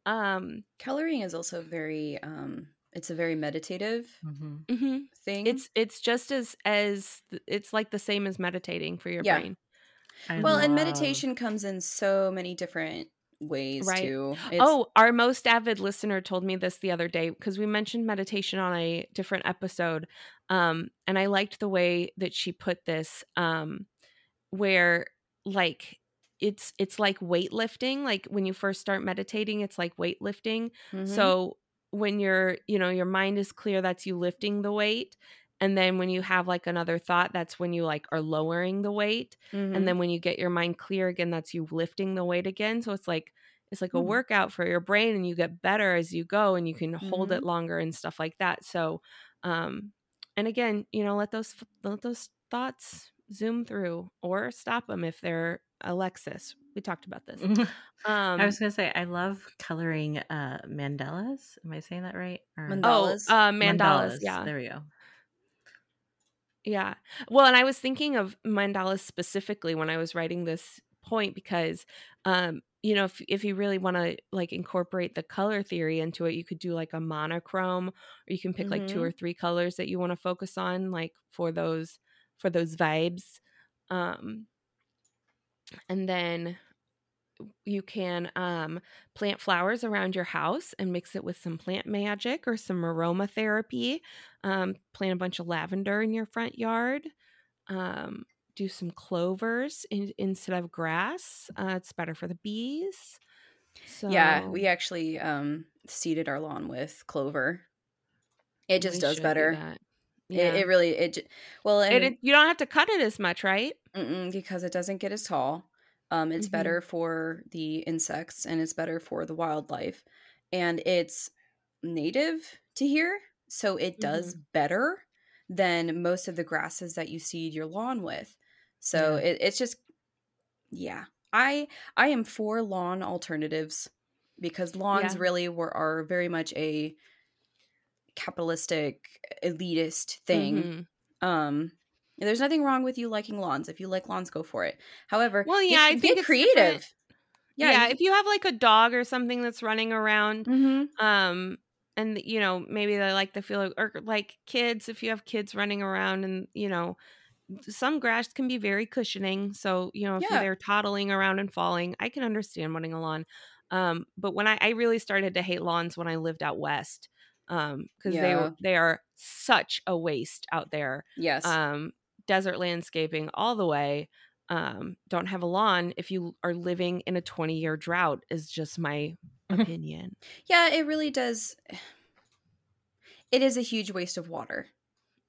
Um, Coloring is also very um it's a very meditative Mhm. mhm. thing. It's it's just as as it's like the same as meditating for your Yeah. brain. I well, and meditation comes in so many different ways Right. too. It's, oh, our most avid listener told me this the other day because we mentioned meditation on a different episode. Um, and I liked the way that she put this, um, where like it's it's like weightlifting. Like when you first start meditating, it's like weightlifting. mhm. So when you're, you know, your mind is clear, that's you lifting the weight. And then when you have like another thought, that's when you like are lowering the weight. Mhm. and then when you get your mind clear again that's you lifting the weight again so it's like it's like a Hmm. workout for your brain and you get better as you go and you can hold Mhm. it longer and stuff like that so um and again you know let those let those thoughts zoom through or stop them if they're alexis we talked about this um I was gonna say I love coloring uh mandalas. Am I saying that right? Or- Mandala- oh mandalas. uh mandalas, yeah There we go. Yeah. Well, and I was thinking of mandalas specifically when I was writing this point because um you know if if you really want to like incorporate the color theory into it you could do like a monochrome or you can pick like two Mhm. or three colors that you want to focus on like for those for those vibes um and then you can um, plant flowers around your house and mix it with some plant magic or some aromatherapy. Um, plant a bunch of lavender in your front yard. Um, do some clovers in, instead of grass. Uh, it's better for the bees. So yeah, we actually um seeded our lawn with clover. It just does should do better. It, Yeah. it really it well and it- you don't have to cut it as much, right? Because it doesn't get as tall. Um, it's Mhm. better for the insects and it's better for the wildlife, and it's native to here, so it does better than most of the grasses that you seed your lawn with. So Yeah. it, it's just, yeah. I I am for lawn alternatives. because lawns Yeah. really were are very much a capitalistic elitist thing. Mhm. Um there's nothing wrong with you liking lawns. If you like lawns, go for it. However, Well, get- yeah, I think it's creative. different. Yeah, Yeah, you- if you have like a dog or something that's running around, Mhm. um, and you know maybe they like the feel of, or like kids, if you have kids running around, and you know some grass can be very cushioning. So you know if Yeah. they're toddling around and falling, I can understand wanting a lawn. Um, but when I, I really started to hate lawns when I lived out west, um, because they Yeah. were they are such a waste out there. Yes. um, desert landscaping all the way. Um, don't have a lawn if you are living in a 20 year drought, is just my opinion. yeah, it really does. It is a huge waste of water.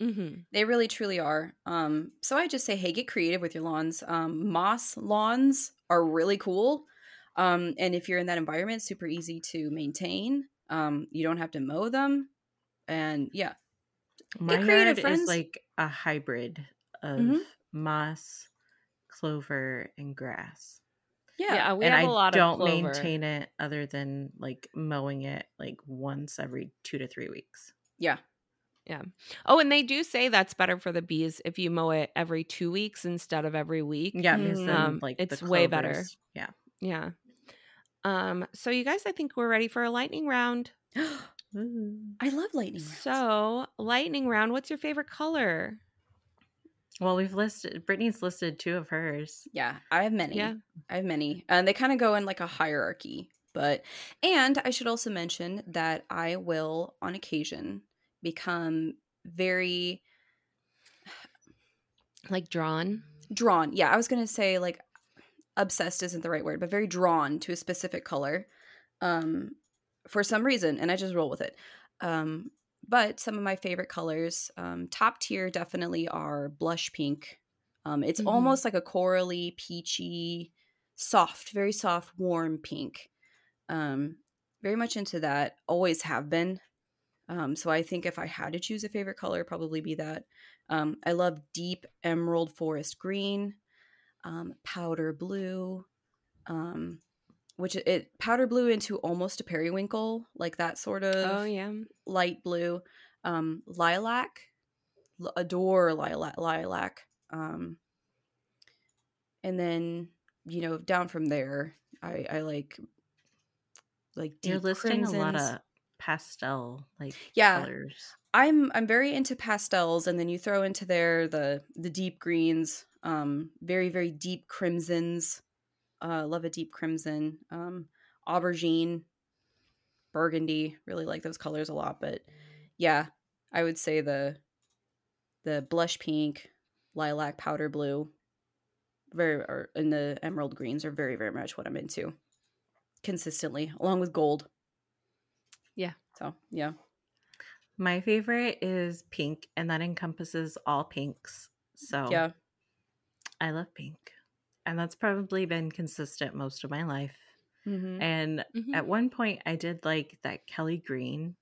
hmm They really truly are. Um, so I just say, hey, get creative with your lawns. Um, moss lawns are really cool. Um, and if you're in that environment, super easy to maintain. Um, you don't have to mow them. And yeah, My creative, friends. is like a hybrid of Mhm. moss, clover, and grass. yeah, Yeah, we and have I a lot don't of maintain it other than like mowing it like once every two to three weeks. yeah. Yeah. Oh, and they do say that's better for the bees if you mow it every two weeks instead of every week. Yeah, because Mhm. Um, like it's way better. Yeah. Yeah. Um, so you guys, I think we're ready for a lightning round. I love lightning rounds. So, lightning round, what's your favorite color? Well, we've listed Brittany's listed two of hers. yeah, I have many. Yeah. I have many. And they kind of go in like a hierarchy. But, and I should also mention that I will, on occasion, become very Like drawn? drawn. Yeah, I was going to say like obsessed isn't the right word, but very drawn to a specific color um for some reason and I just roll with it. Um but some of my favorite colors um top tier definitely are blush pink. Um it's Mhm. almost like a corally, peachy, soft, very soft, warm pink. Um very much into that. Always have been. Um so I think if I had to choose a favorite color, probably be that. Um, I love deep emerald forest green, um, powder blue, um, which it, powder blue into almost a periwinkle, like that sort of Oh, yeah. light blue. Um, lilac, L- adore lilac. lilac. Um, and then you know down from there, I, I like like deep You're listing a lot of pastel like Yeah. colors. I'm I'm very into pastels, and then you throw into there the the deep greens, um, very very deep crimsons. Uh, love a deep crimson, um, aubergine, burgundy. Really like those colors a lot. But yeah, I would say the the blush pink, lilac, powder blue, very or and the emerald greens are very very much what I'm into consistently, along with gold. Yeah. So yeah. My favorite is pink, and that encompasses all pinks. So Yeah. I love pink. And that's probably been consistent most of my life. Mm-hmm. And Mhm. at one point, I did like that Kelly green.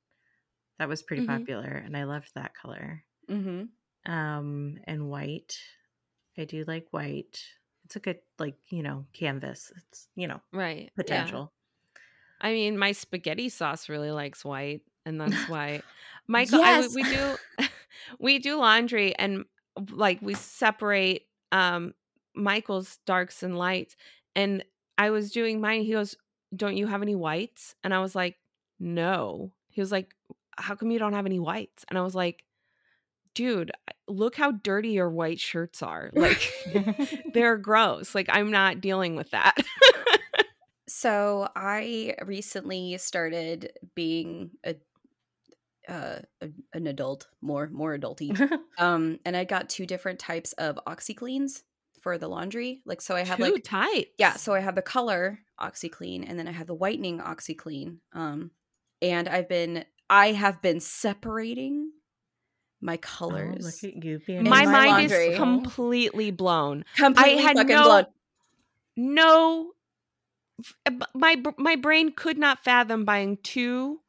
That was pretty Mhm. popular, and I loved that color. Mm-hmm. Um, and white. I do like white. It's a good, like, you know, canvas. It's, you know, Right. yeah. potential. I mean, my spaghetti sauce really likes white, and that's why Michael. Yes. I, we do we do laundry, and like we separate um Michael's darks and lights. And I was doing mine. He goes, "Don't you have any whites?" And I was like, "No." He was like, "How come you don't have any whites?" And I was like, "Dude, look how dirty your white shirts are. Like they're gross. Like I'm not dealing with that." So I recently started being a, uh, an adult, more more adulty. um, and I got two different types of OxiCleans for the laundry. Like, so I have Two like types. yeah, so I have the color OxiClean, and then I have the whitening OxiClean. Um, and I've been I have been separating my Oh, colors. look at you being my, my mind laundry. is completely blown. completely had fucking no- blown. No, uh, my my brain could not fathom buying two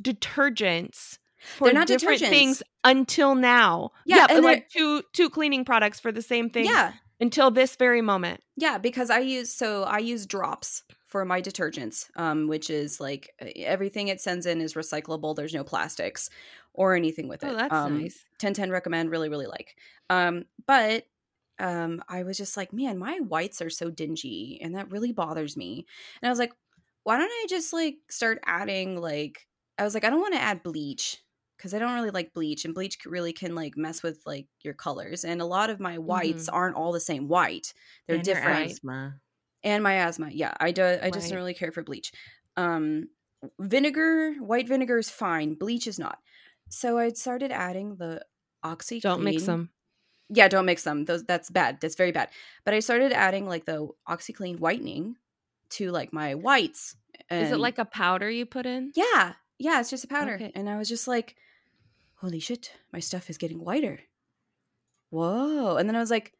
detergents for They're not different detergents. things until now. Yeah, and like two two cleaning products for the same thing. Yeah, until this very moment. Yeah, because I use so I use Dropps for my detergents, um, which is like everything it sends in is recyclable. There's no plastics or anything with it. Oh, that's um, nice. 1010 recommend, really, really like. Um, but um, I was just like, man, my whites are so dingy, and that really bothers me. And I was like, why don't I just like start adding like I was like, I don't want to add bleach because I don't really like bleach, and bleach really can like mess with like your colors. And a lot of my whites aren't all the same white; they're And different. asthma. And my asthma, yeah, I do. I just don't really care for bleach. Um, vinegar, white vinegar is fine. Bleach is not. So I started adding the oxy. Don't mix them. Yeah, don't mix them. Those that's bad. That's very bad. But I started adding like the OxiClean whitening to like my whites. Is it like a powder you put in? yeah, yeah, it's just a powder. Okay. And I was just like, holy shit, my stuff is getting whiter. Whoa. And then I was like,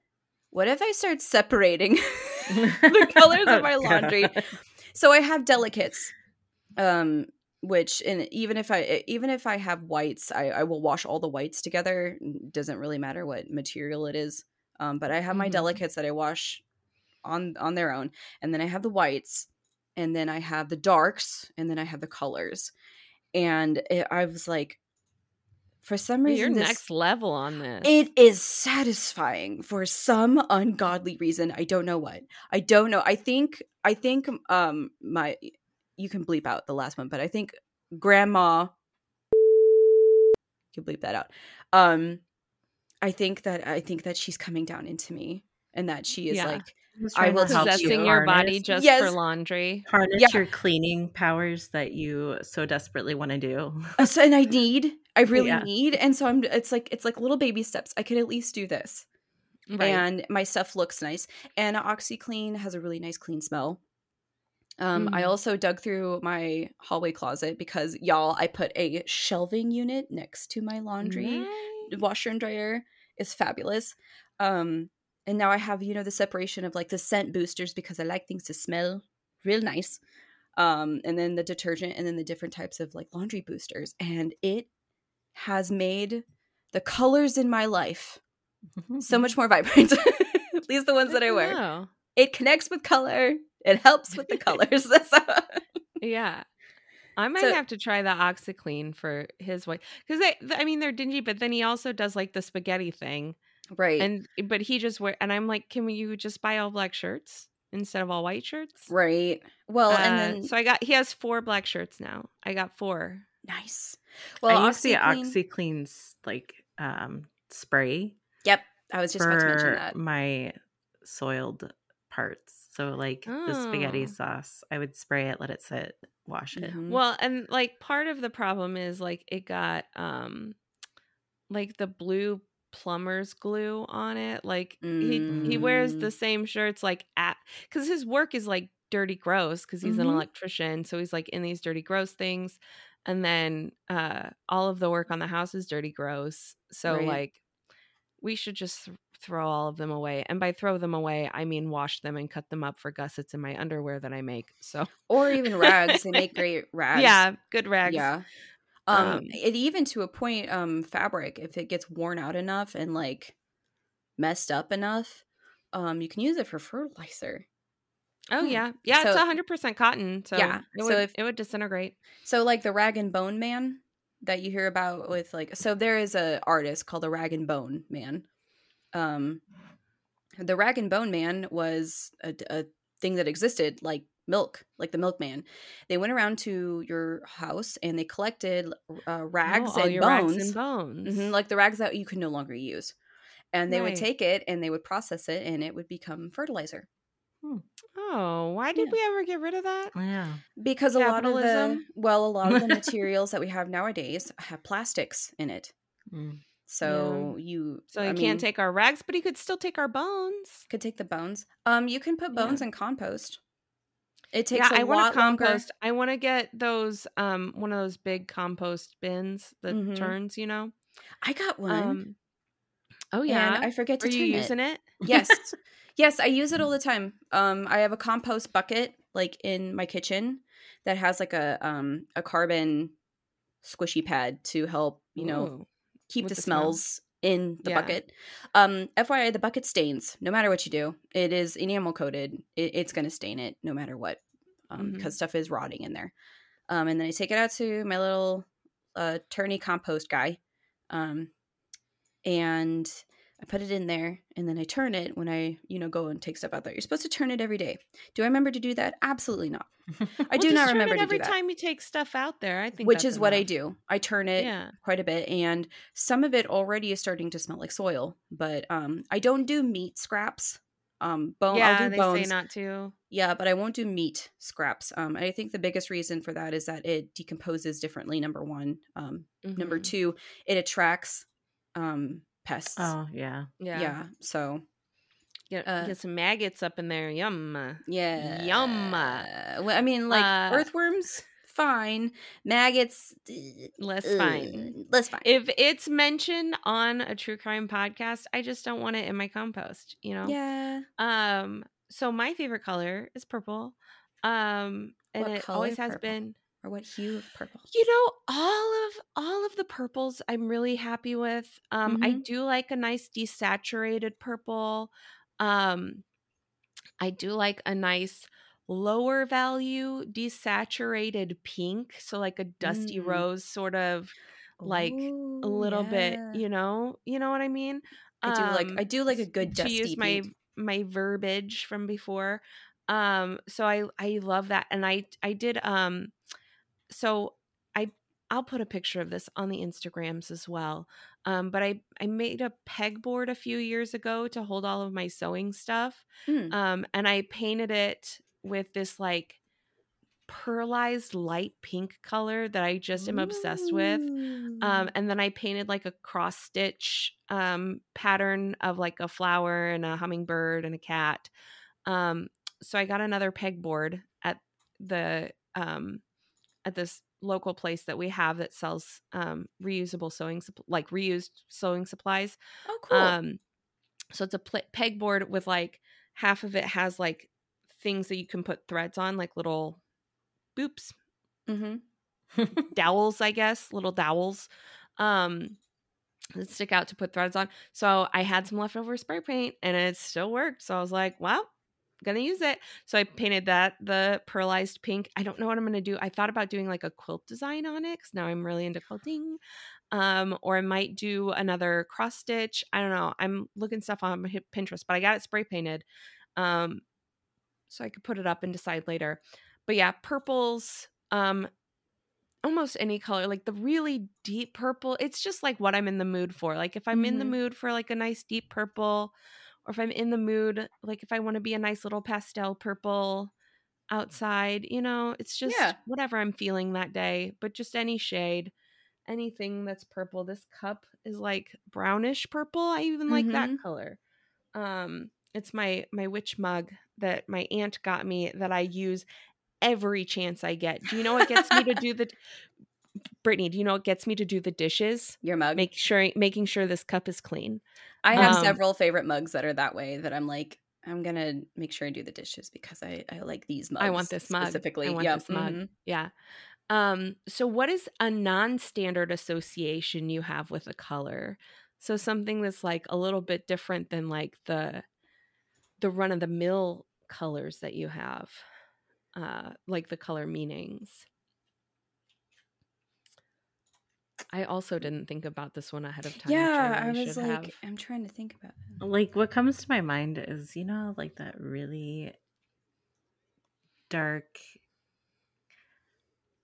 what if I start separating the colors of my laundry? So I have delicates. Um which and even if I even if I have whites, I, I will wash all the whites together. Doesn't really matter what material it is. Um, but I have my Mhm. delicates that I wash on on their own, and then I have the whites, and then I have the darks, and then I have the colors. And it, I was like, for some reason You're this, next level on this. it is satisfying for some ungodly reason. I don't know what. I don't know. I think I think um my you can bleep out the last one, but I think grandma you can bleep that out. Um I think that I think that she's coming down into me and that she is Yeah. like I will help you your body just Yes. for laundry. harness Yeah. your cleaning powers that you so desperately want to do. uh, so, and I need I really Yeah. need and so I'm it's like it's like little baby steps. I could at least do this. Right. and my stuff looks nice. And OxiClean has a really nice clean smell. Um, I Mhm. also dug through my hallway closet because y'all, I put a shelving unit next to my laundry Nice. washer and dryer. It's fabulous. Um, and now I have you know the separation of like the scent boosters because I like things to smell real nice. Um, and then the detergent, and then the different types of like laundry boosters, and it has made the colors in my life so much more vibrant. At least the ones that I wear. know. It connects with color. It helps with the colors. Yeah. I might So- have to try the OxiClean for his way because I mean, they're dingy, but then he also does like the spaghetti thing, right. and but he just wear, and I'm like, can we, you just buy all black shirts instead of all white shirts? right. Well, and Uh, then so I got he has four black shirts now. I got four. nice. Well, I OxiClean- OxiClean's like um spray Yep. I was just about to mention that. my soiled parts. So like the spaghetti Oh. sauce, I would spray it, let it sit, wash it. Mhm. Well, and like part of the problem is like it got um like the blue plumber's glue on it. Like he he wears the Mm. same shirts like at cuz his work is like dirty gross cuz he's an Mhm. electrician, so he's like in these dirty gross things. And then uh all of the work on the house is dirty gross. So Right. like we should just throw all of them away. And by throw them away, I mean wash them and cut them up for gussets in my underwear that I make. So Or even rags. They make great rags. yeah, good rags. Yeah. Um, Um, it even to a point, um, fabric, if it gets worn out enough and like messed up enough, um, you can use it for fertilizer. Oh Hmm. yeah, yeah. So- it's hundred percent cotton, so Yeah, it so would if- it would disintegrate. So like the rag and bone man that you hear about with like so there is a artist called the rag and bone man. Um the rag and bone man was a, a thing that existed like milk, like the milkman. They went around to your house and they collected uh, rags Oh, all and your bones, rags and bones. Mhm, like the rags that you could no longer use. And they would take it and they would process it and it would become fertilizer. oh, why did Yeah. we ever get rid of that? Yeah. Because a lot of the well, a lot of the materials that we have nowadays have plastics in it. Mm. So you So you mean, can't take our rags, but he could still take our bones. could take the bones. Um you can put bones Yeah. in compost. It takes yeah, a I want lot to longer. compost. I want to get those um one of those big compost bins that Mhm. turns. You know. I got one. Um. Oh yeah. And I forget to Are you turn using it? Yes. yes, I use it all the time. Um I have a compost bucket like in my kitchen that has like a um a carbon squishy pad to help, you know, Ooh. keep the, the smell. smells in the Yeah. bucket. Um, FYI, the bucket stains no matter what you do. It is enamel coated. It, it's going to stain it no matter what. um, Mhm. because stuff is rotting in there. Um, and then I take it out to my little uh, tourney compost guy, um, and I put it in there, and then I turn it when I you know go and take stuff out there. You're supposed to turn it every day. Do I remember to do that? Absolutely not. I Well, do not remember to every do that. time you take stuff out there. I think Which is what I do. I turn it Yeah. quite a bit, and some of it already is starting to smell like soil. But um, I don't do meat scraps. Um, bone. yeah, I'll do they bones. say not to. Yeah, but I won't do meat scraps. Um, I think the biggest reason for that is that it decomposes differently. Number one. Um, number Mhm. two, it attracts um pests. Oh yeah. Yeah. yeah. So Get, Uh, get some maggots up in there. Yum. yeah. Yum. Well, I mean, like Uh, earthworms, fine. Maggots, uh, Less ugh, fine. Less fine. If it's mentioned on a true crime podcast, I just don't want it in my compost, you know? yeah. Um, so my favorite color is purple. Um, and What it color always has been. Or what hue of purple? You know, all of all of the purples I'm really happy with. Um, I Mhm. do like a nice desaturated purple. Um, I do like a nice lower value desaturated pink, so like a dusty Mm. rose sort of like a Ooh, little bit, you know, you know what I mean? I do like Um, I do like a good dusty to use my pink. my verbiage from before. Um, so I I love that, and I I did um, so I I'll put a picture of this on the Instagrams as well. Um, but I I made a pegboard a few years ago to hold all of my sewing stuff. Mm. Um, and I painted it with this like pearlized light pink color that I just am obsessed with. Um, and then I painted like a cross stitch um, pattern of like a flower and a hummingbird and a cat. Um, so I got another pegboard at the um, at this local place that we have that sells um, reusable sewing like reused sewing supplies. oh, cool. Um, so it's a pl- pegboard with like half of it has like things that you can put threads on, like little boops, mm-hmm. dowels, I guess, little dowels um that stick out to put threads on. So I had some leftover spray paint and it still worked. So I was like, well, gonna use it. So I painted that the pearlized pink. I don't know what I'm gonna do. I thought about doing like a quilt design on it because now I'm really into quilting. Um, or I might do another cross stitch. I don't know. I'm looking stuff on Pinterest, but I got it spray painted. Um, so I could put it up and decide later. But yeah, purples, um, almost any color, like the really deep purple. It's just like what I'm in the mood for. Like if I'm in the Mhm. mood for like a nice deep purple, or if I'm in the mood, like if I want to be a nice little pastel purple outside, you know, it's just Yeah. whatever I'm feeling that day, but just any shade, anything that's purple. This cup is like brownish purple. I even like that Mhm. color. Um, it's my my witch mug that my aunt got me that I use every chance I get. Do you know what gets me to do the Brittany, do you know what gets me to do the dishes? Your mug. Make sure making sure this cup is clean. I have um, several favorite mugs that are that way that I'm like, I'm gonna make sure I do the dishes because I, I like these mugs. I want this mug. specifically. I want Yep, this mug. mhm. Yeah. Um, so what is a non-standard association you have with a color? So something that's like a little bit different than like the the run of the mill colors that you have. Uh like the color meanings. I also didn't think about this one ahead of time. Yeah, I really was should like, have. I'm trying to think about it. like what comes to my mind is you know like that really dark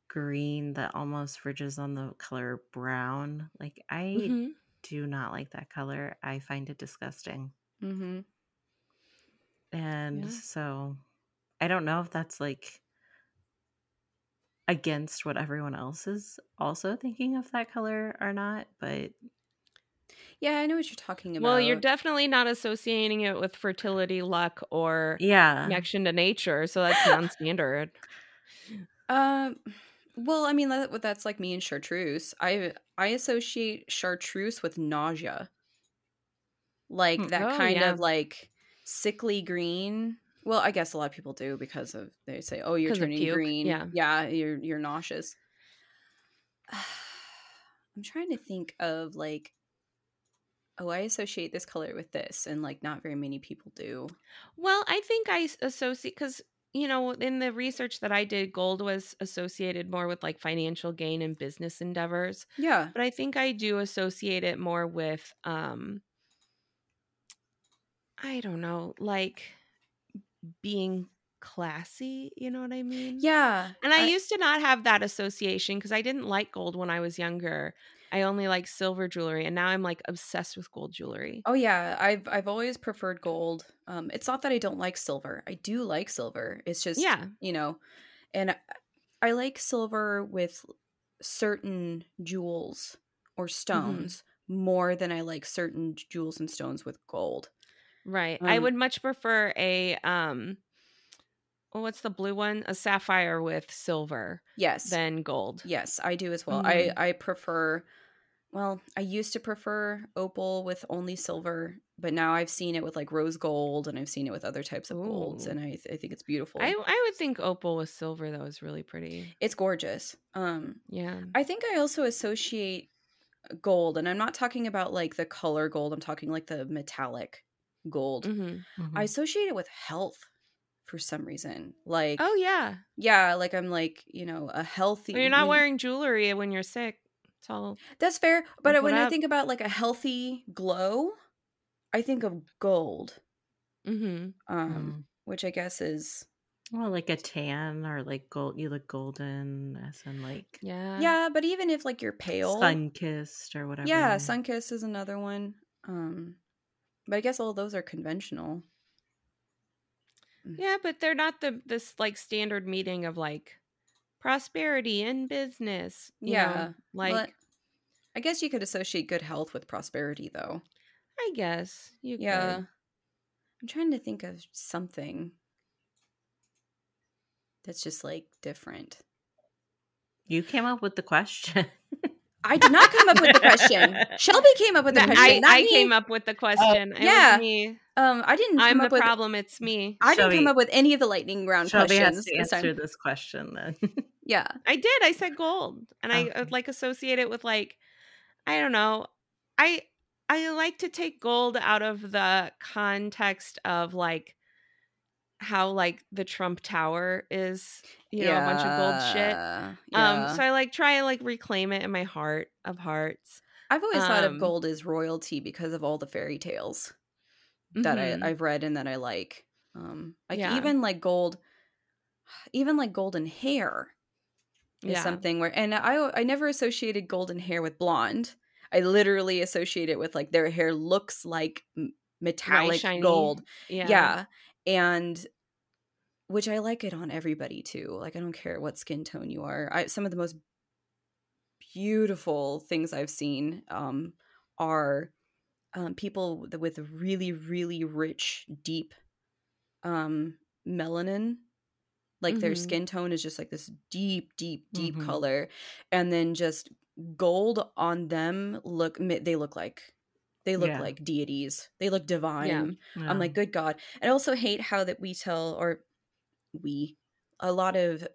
green that almost verges on the color brown like i Mhm. do not like that color i find it disgusting Mm-hmm. and Yeah. so i don't know if that's like against what everyone else is also thinking of that color or not but Yeah, I know what you're talking about. Well, you're definitely not associating it with fertility, luck, or yeah connection to nature, so that's non-standard. Um, well, I mean that that's like me and chartreuse. I I associate chartreuse with nausea, like Hmm. that Oh, kind yeah. of like sickly green. Well, I guess a lot of people do because of they say, "Oh, you're turning green." yeah. yeah, you're you're nauseous. I'm trying to think of like, oh, I associate this color with this, and like not very many people do. Well, I think I associate because you know, in the research that I did, gold was associated more with like financial gain and business endeavors. Yeah. But I think I do associate it more with um I don't know, like being classy, you know what I mean? Yeah. And I, used to not have that association because I didn't like gold when I was younger. I only like silver jewelry and now I'm like obsessed with gold jewelry. Oh yeah, I've I've always preferred gold. Um, it's not that I don't like silver. I do like silver. It's just Yeah. you know, and I, I like silver with certain jewels or stones more than I like certain jewels and stones with gold. Right. I Um, would much prefer a um well, what's the blue one? A sapphire with silver Yes, than gold. yes, I do as well. Mhm. I I prefer. Well, I used to prefer opal with only silver, but now I've seen it with like rose gold, and I've seen it with other types of golds, and I th- I think it's beautiful. I I would think opal with silver though is really pretty. it's gorgeous. Um, Yeah. I think I also associate gold, and I'm not talking about like the color gold. I'm talking like the metallic gold. hmm I associate it with health for some reason. Like, Oh yeah. yeah, like I'm like you know a healthy. Well, you're not wearing jewelry when you're sick. It's all That's fair, but when it I think about like a healthy glow, I think of gold, hmm um, Mm. which I guess is Well, like a tan or like gold. You look golden, as in like Yeah. yeah. But even if like you're pale, sun kissed or whatever. yeah, sun kiss is another one. Um, but I guess all those are conventional. Mm. Yeah, but they're not the this like standard meeting of like prosperity in business. you know? Yeah, Like but I guess you could associate good health with prosperity, though. I guess you Yeah. could. I'm trying to think of something that's just like different. You came up with the question. I did not come up with the question. Shelby came up with the No, question. I, I came up with the question. It yeah. was me. Um, I didn't I'm come the up with. problem. It's me. I didn't come up with any of the lightning round Shelby has questions to this answer time. this question then. Yeah, I did. I said gold, and I uh, like associate it with like I don't know. I I like to take gold out of the context of like how like the Trump Tower is, you know, a bunch of gold shit. Yeah, Um, so I like try and like reclaim it in my heart of hearts. I've always thought of um, gold as royalty because of all the fairy tales that Mhm. I, I've read and that I like. Um, like Yeah. even like gold, even like golden hair is something where, and I I never associated golden hair with blonde. I literally associate it with like their hair looks like metallic shiny. gold. Yeah. Yeah. And which I like it on everybody too. Like I don't care what skin tone you are. I some of the most beautiful things I've seen um are um people with really really rich deep um melanin like their Mhm. skin tone is just like this deep deep deep Mhm. color and then just gold on them look they look like they look Yeah. like deities they look divine I'm like, good God. I also hate how that we tell, or we, a lot of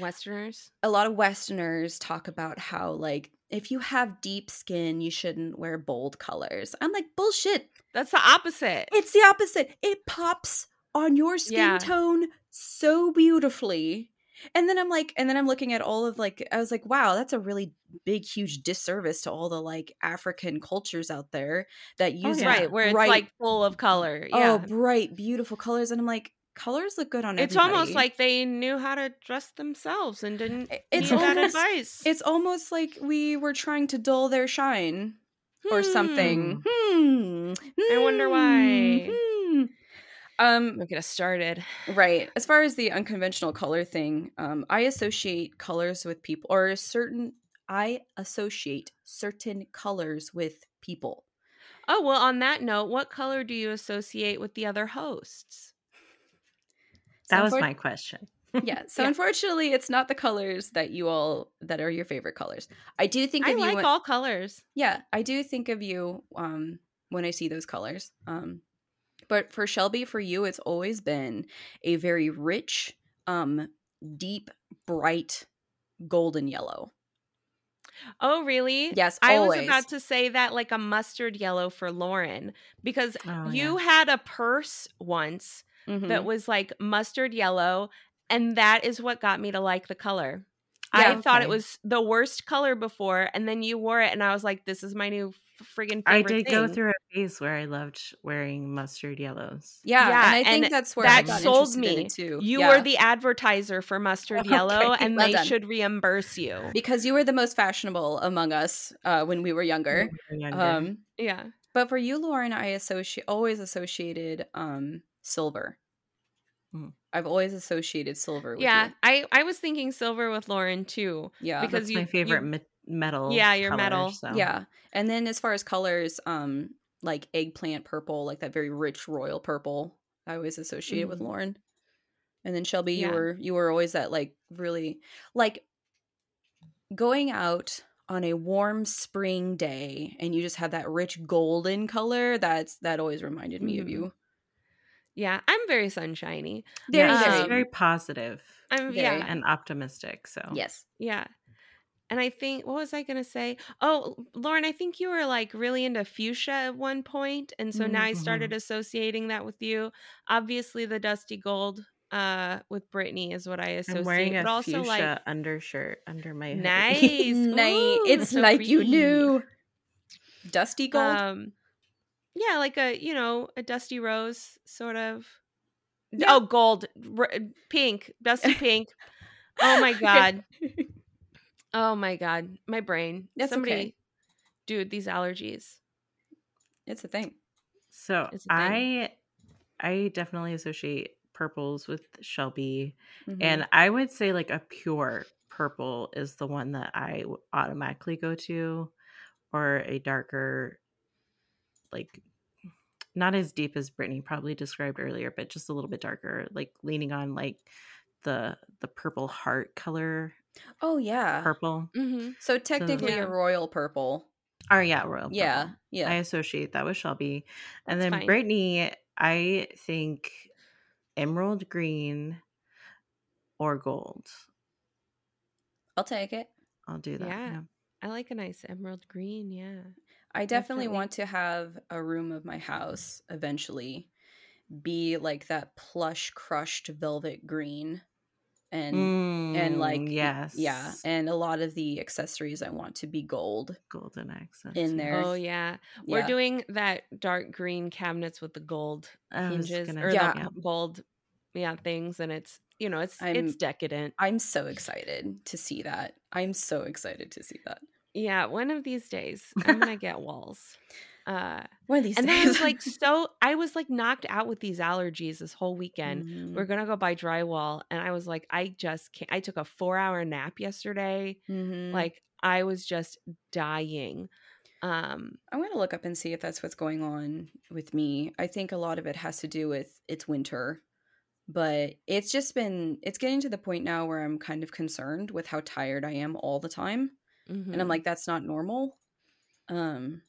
Westerners. a lot of Westerners talk about how like if you have deep skin, you shouldn't wear bold colors. I'm like, bullshit. That's the opposite. It's the opposite. It pops on your skin Yeah. tone so beautifully. And then I'm like, and then I'm looking at all of like, I was like, wow, that's a really big, huge disservice to all the like African cultures out there that use yeah. Right, where it's bright- like full of color. oh bright beautiful colors and i'm like colors look good on it's almost like they knew how to dress themselves and didn't it's need that almost- advice. it's almost like we were trying to dull their shine or something hmm. I wonder why. Hmm. Um Don't get us started. right as far as the unconventional color thing um i associate colors with people or a certain i associate certain colors with people Oh, well, on that note, what color do you associate with the other hosts? So that was unfor- my question. yeah so Yeah. unfortunately it's not the colors that you all that are your favorite colors i do think I you like when- all colors. Yeah, I do think of you um when I see those colors. Um but for Shelby for you it's always been a very rich um deep bright golden yellow. Oh, really? Yes, I always. was about to say that like a mustard yellow for Lauren because Oh, you had a purse once Mhm. that was like mustard yellow, and that is what got me to like the color. Yeah. I thought it was the worst color before, and then you wore it, and I was like, "This is my new f- friggin' favorite I did go through a phase where I loved wearing mustard yellows. yeah, Yeah, and I think and that's where I that got sold interested in me. it too. You yeah. were the advertiser for mustard yellow, and well they done. should reimburse you. because you were the most fashionable among us uh, when we were younger. We were younger. Um, Yeah, but for you, Lauren, I associate always associated um, silver. Mhm. I've always associated silver. With yeah. you. I I was thinking silver with Lauren too. yeah, because That's you- my favorite you- metal. Yeah, your color, metal. So. yeah. And then as far as colors, um, like eggplant purple, like that very rich royal purple, I always associate with Mhm. Lauren. And then Shelby, you were you were always that like really like going out on a warm spring day and you just have that rich golden color that's that always reminded me of Mhm. you Yeah, I'm very sunshiny. very yeah, she's very- very very positive I'm Very. yeah, and optimistic. So yes yeah. And I think what was I gonna say? Oh, Lauren, I think you were like really into fuchsia at one point, and so now I started Mhm. associating that with you. Obviously, the dusty gold uh with Brittany is what I associate, I'm wearing but a also fuchsia like undershirt under my hoodie. nice. Nice. Ooh, it's so like you knew dusty gold Um, yeah, like a you know a dusty rose sort of. Yeah. Oh, gold, r- pink, dusty pink. oh my god. Oh my god, my brain. That's Somebody, okay. dude, these allergies. it's a thing So a thing. I I definitely associate purples with Shelby. Mhm. And I would say like a pure purple is the one that I automatically go to, or a darker, like not as deep as Brittany probably described earlier, but just a little bit darker, like leaning on like the the purple heart color oh yeah purple. Mm-hmm. so technically Yeah. a royal purple Or yeah, royal. yeah purple. yeah I associate that with Shelby. And That's then fine. Brittany, I think emerald green or gold. i'll take it I'll do that. Yeah. yeah. I like a nice emerald green. Yeah. I definitely, Definitely. want to have a room of my house eventually be like that plush crushed velvet green and and like Mm, yes, yeah and a lot of the accessories I want to be gold golden accents in there. Oh yeah. We're Yeah. doing that dark green cabinets with the gold hinges gonna- or Yeah. the gold yeah things and it's you know it's I'm- it's decadent. I'm so excited to see that. I'm so excited to see that. Yeah, one of these days I'm to get walls. Uh One of these and then I was like so I was like knocked out with these allergies this whole weekend. Mhm. We're gonna go buy drywall, and I was like, I just can't. I took a four hour nap yesterday. Mhm. Like I was just dying. Um, I'm to look up and see if that's what's going on with me. I think a lot of it has to do with it's winter, but it's just been it's getting to the point now where I'm kind of concerned with how tired I am all the time, and I'm like that's not normal. Um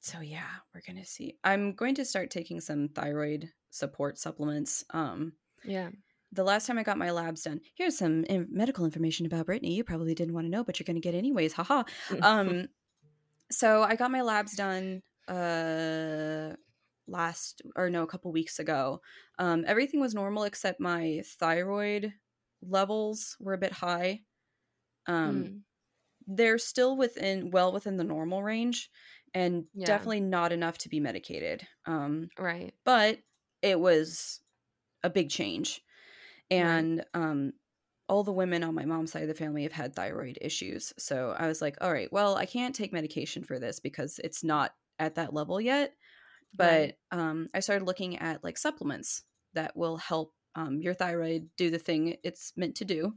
so yeah, we're going to see. I'm going to start taking some thyroid support supplements. Um yeah, the last time I got my labs done, here's some in- medical information about Brittany. You probably didn't want to know, but you're going to get anyways. Haha. Um, so I got my labs done uh last or no, a couple weeks ago. Um, everything was normal except my thyroid levels were a bit high. Um, Mm. They're still within well within the normal range, and Yeah. definitely not enough to be medicated. Um, right. but it was a big change and um all the women on my mom's side of the family have had thyroid issues so i was like all right well i can't take medication for this because it's not at that level yet but Right. um i started looking at like supplements that will help um, your thyroid do the thing it's meant to do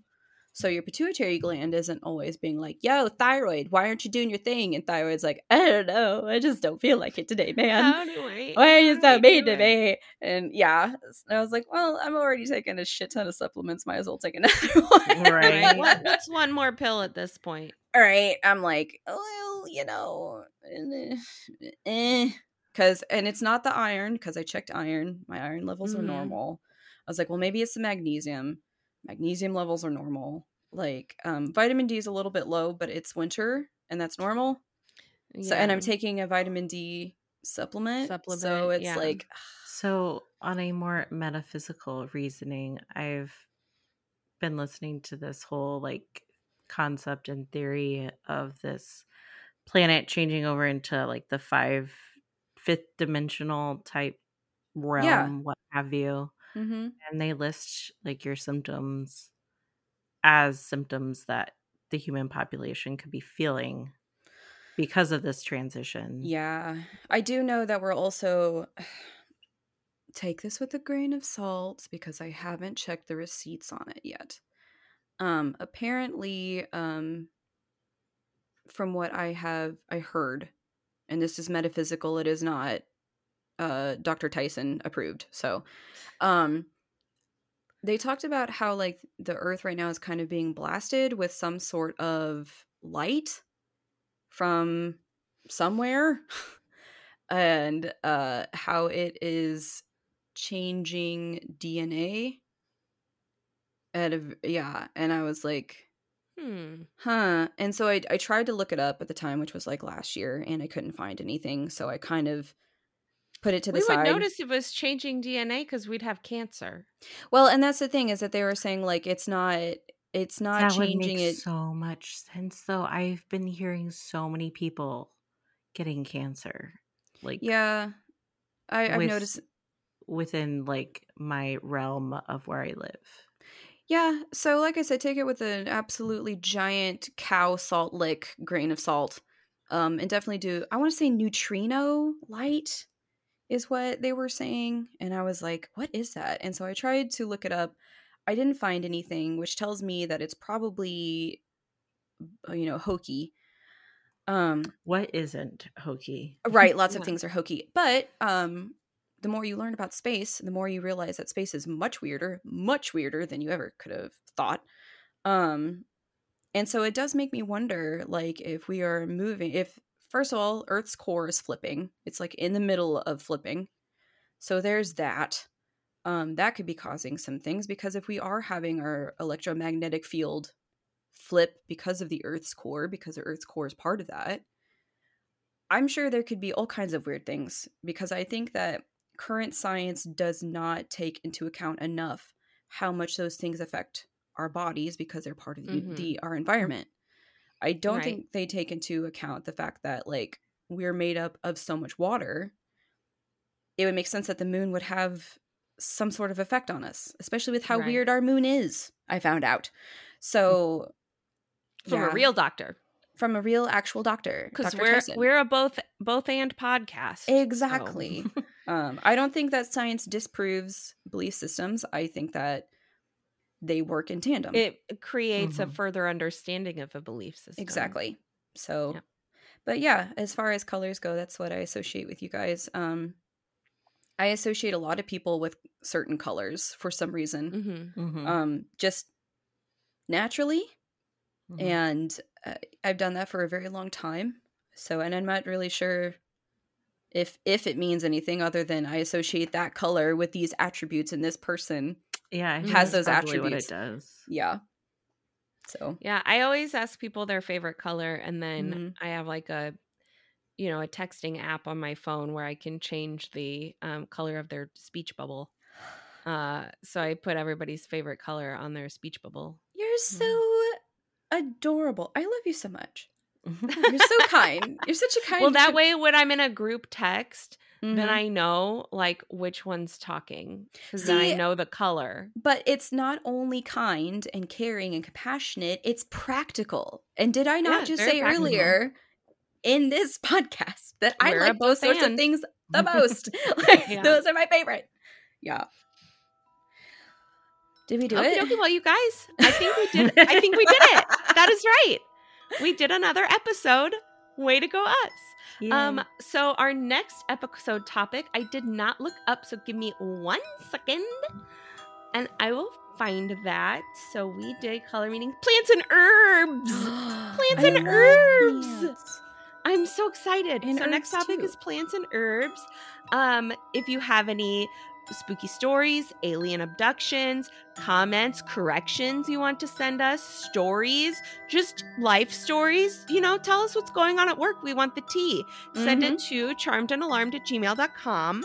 so your pituitary gland isn't always being like yo thyroid why aren't you doing your thing and thyroid's like i don't know i just don't feel like it today man How do I? why are you how do so mean to it? me? And yeah, I was like, well, I'm already taking a shit ton of supplements. Might as well take another one. Right. Right. What's one more pill at this point? All right. I'm like, well, you know, eh. Because, and it's not the iron, because I checked iron. My iron levels Mhm. are normal. I was like, well, maybe it's the magnesium. Magnesium levels are normal. Like, um, vitamin D is a little bit low, but it's winter and that's normal. So, and I'm taking a vitamin D supplement. supplement So it's yeah. like, So on a more metaphysical reasoning, I've been listening to this whole like concept and theory of this planet changing over into like the five fifth dimensional type realm, Yeah. what have you. Mm-hmm. And they list like your symptoms as symptoms that the human population could be feeling because of this transition. Yeah. I do know that we're also take this with a grain of salt because I haven't checked the receipts on it yet. Um apparently um from what I have I heard and this is metaphysical it is not uh Dr. Tyson approved. So um they talked about how like the earth right now is kind of being blasted with some sort of light from somewhere and uh how it is changing DNA at a yeah and I was like Hmm. huh and so I I tried to look it up at the time which was like last year and I couldn't find anything so I kind of put it to the we would notice it was changing DNA because we'd have cancer. well and that's the thing is that they were saying like it's not it's not that would changing make it so much sense though. I've been hearing so many people getting cancer. Like yeah I I've with- noticed within like my realm of where I live. Yeah, so like I said, take it with an absolutely giant cow salt lick grain of salt. Um, and definitely do I want to say neutrino light is what they were saying. And I was like, what is that? And so I tried to look it up. I didn't find anything, which tells me that it's probably uh, you know, hokey. Um, What isn't hokey? right, lots of Yeah. things are hokey. But um the more you learn about space, the more you realize that space is much weirder, much weirder than you ever could have thought. Um and so it does make me wonder like if we are moving if first of all Earth's core is flipping. It's like in the middle of flipping. So there's that. Um that could be causing some things because if we are having our electromagnetic field flip because of the Earth's core because the Earth's core is part of that, I'm sure there could be all kinds of weird things because I think that current science does not take into account enough how much those things affect our bodies because they're part of the, Mhm. the our environment. I don't Right. think they take into account the fact that like we're made up of so much water. It would make sense that the moon would have some sort of effect on us, especially with how Right. weird our moon is. I found out. So From yeah, a real doctor. from a real actual doctor, Because we're Tyson. we're a both both and podcast. so- Exactly. um, I don't think that science disproves belief systems. I think that they work in tandem. It creates a Mhm. further understanding of a belief system. exactly. So, Yep. but yeah, as far as colors go, that's what I associate with you guys. Um, I associate a lot of people with certain colors for some reason, hmm Mhm, um, just naturally. mhm. and uh, I've done that for a very long time. So, and I'm not really sure if if it means anything other than I associate that color with these attributes in this person. Yeah, I think has those probably what attributes. it does. Yeah. So, Yeah, I always ask people their favorite color, and then Mhm. I have like a, you know, a texting app on my phone where I can change the um, color of their speech bubble. Uh, so I put everybody's favorite color on their speech bubble. you're so adorable. I love you so much. You're so kind. You're such a kind. Well, that way, when I'm in a group text, Mhm. then I know like which one's talking because I know the color. But it's not only kind and caring and compassionate, it's practical. And did I not Yeah, just say practical. earlier in this podcast that I We're a like those both sorts of things the most? like, Yeah. Those are my favorite. Yeah. Did we do Okay, it? okay, well, you guys, I think we did. I think we did it. That is right. We did another episode. Way to go, us. Um, so our next episode topic, I did not look up, so give me one second, and I will find that. So we did color meaning plants and herbs. Plants and herbs. plants. I'm so excited. And so next topic too. is plants and herbs. Um, if you have any spooky stories, alien abductions, comments, corrections you want to send us, stories, just life stories, you know, tell us what's going on at work. We want the tea. Send it to charmedandalarmed at gmail.com.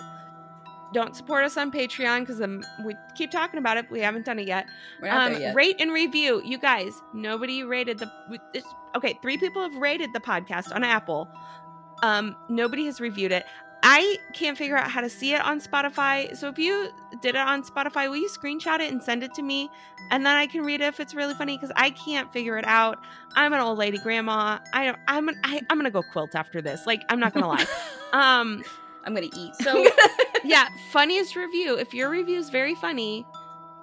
don't support us on Patreon because um, we keep talking about it. We haven't done it yet. Um, yet. rate and review, you guys. Nobody rated the. it's- Okay, three people have rated the podcast on Apple. Um, nobody has reviewed it. I can't figure out how to see it on Spotify. So if you did it on Spotify, will you screenshot it and send it to me, and then I can read it if it's really funny because I can't figure it out. I'm an old lady grandma. I don't. I'm. An, I, I'm gonna go quilt after this. Like I'm not gonna lie. Um. I'm gonna eat. So- yeah, funniest review. If your review is very funny,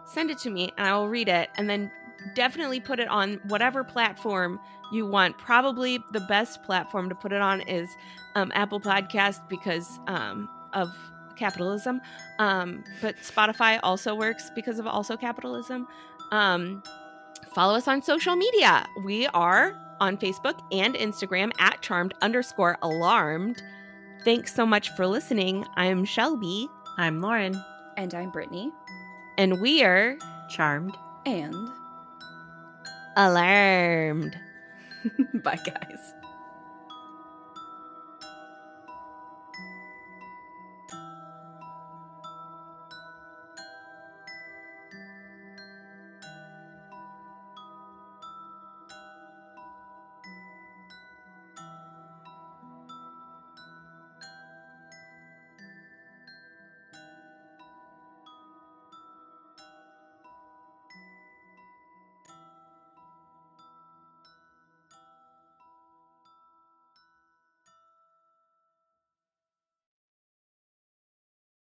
send it to me and I will read it and then definitely put it on whatever platform you want. Probably the best platform to put it on is um, Apple Podcast because um, of capitalism. Um, but Spotify also works because of also capitalism. Um, follow us on social media. We are on Facebook and Instagram at charmed underscore alarmed. Thanks so much for listening. I'm Shelby, I'm Lauren. and I'm Brittany. and we are Charmed. And alarmed. bye, guys.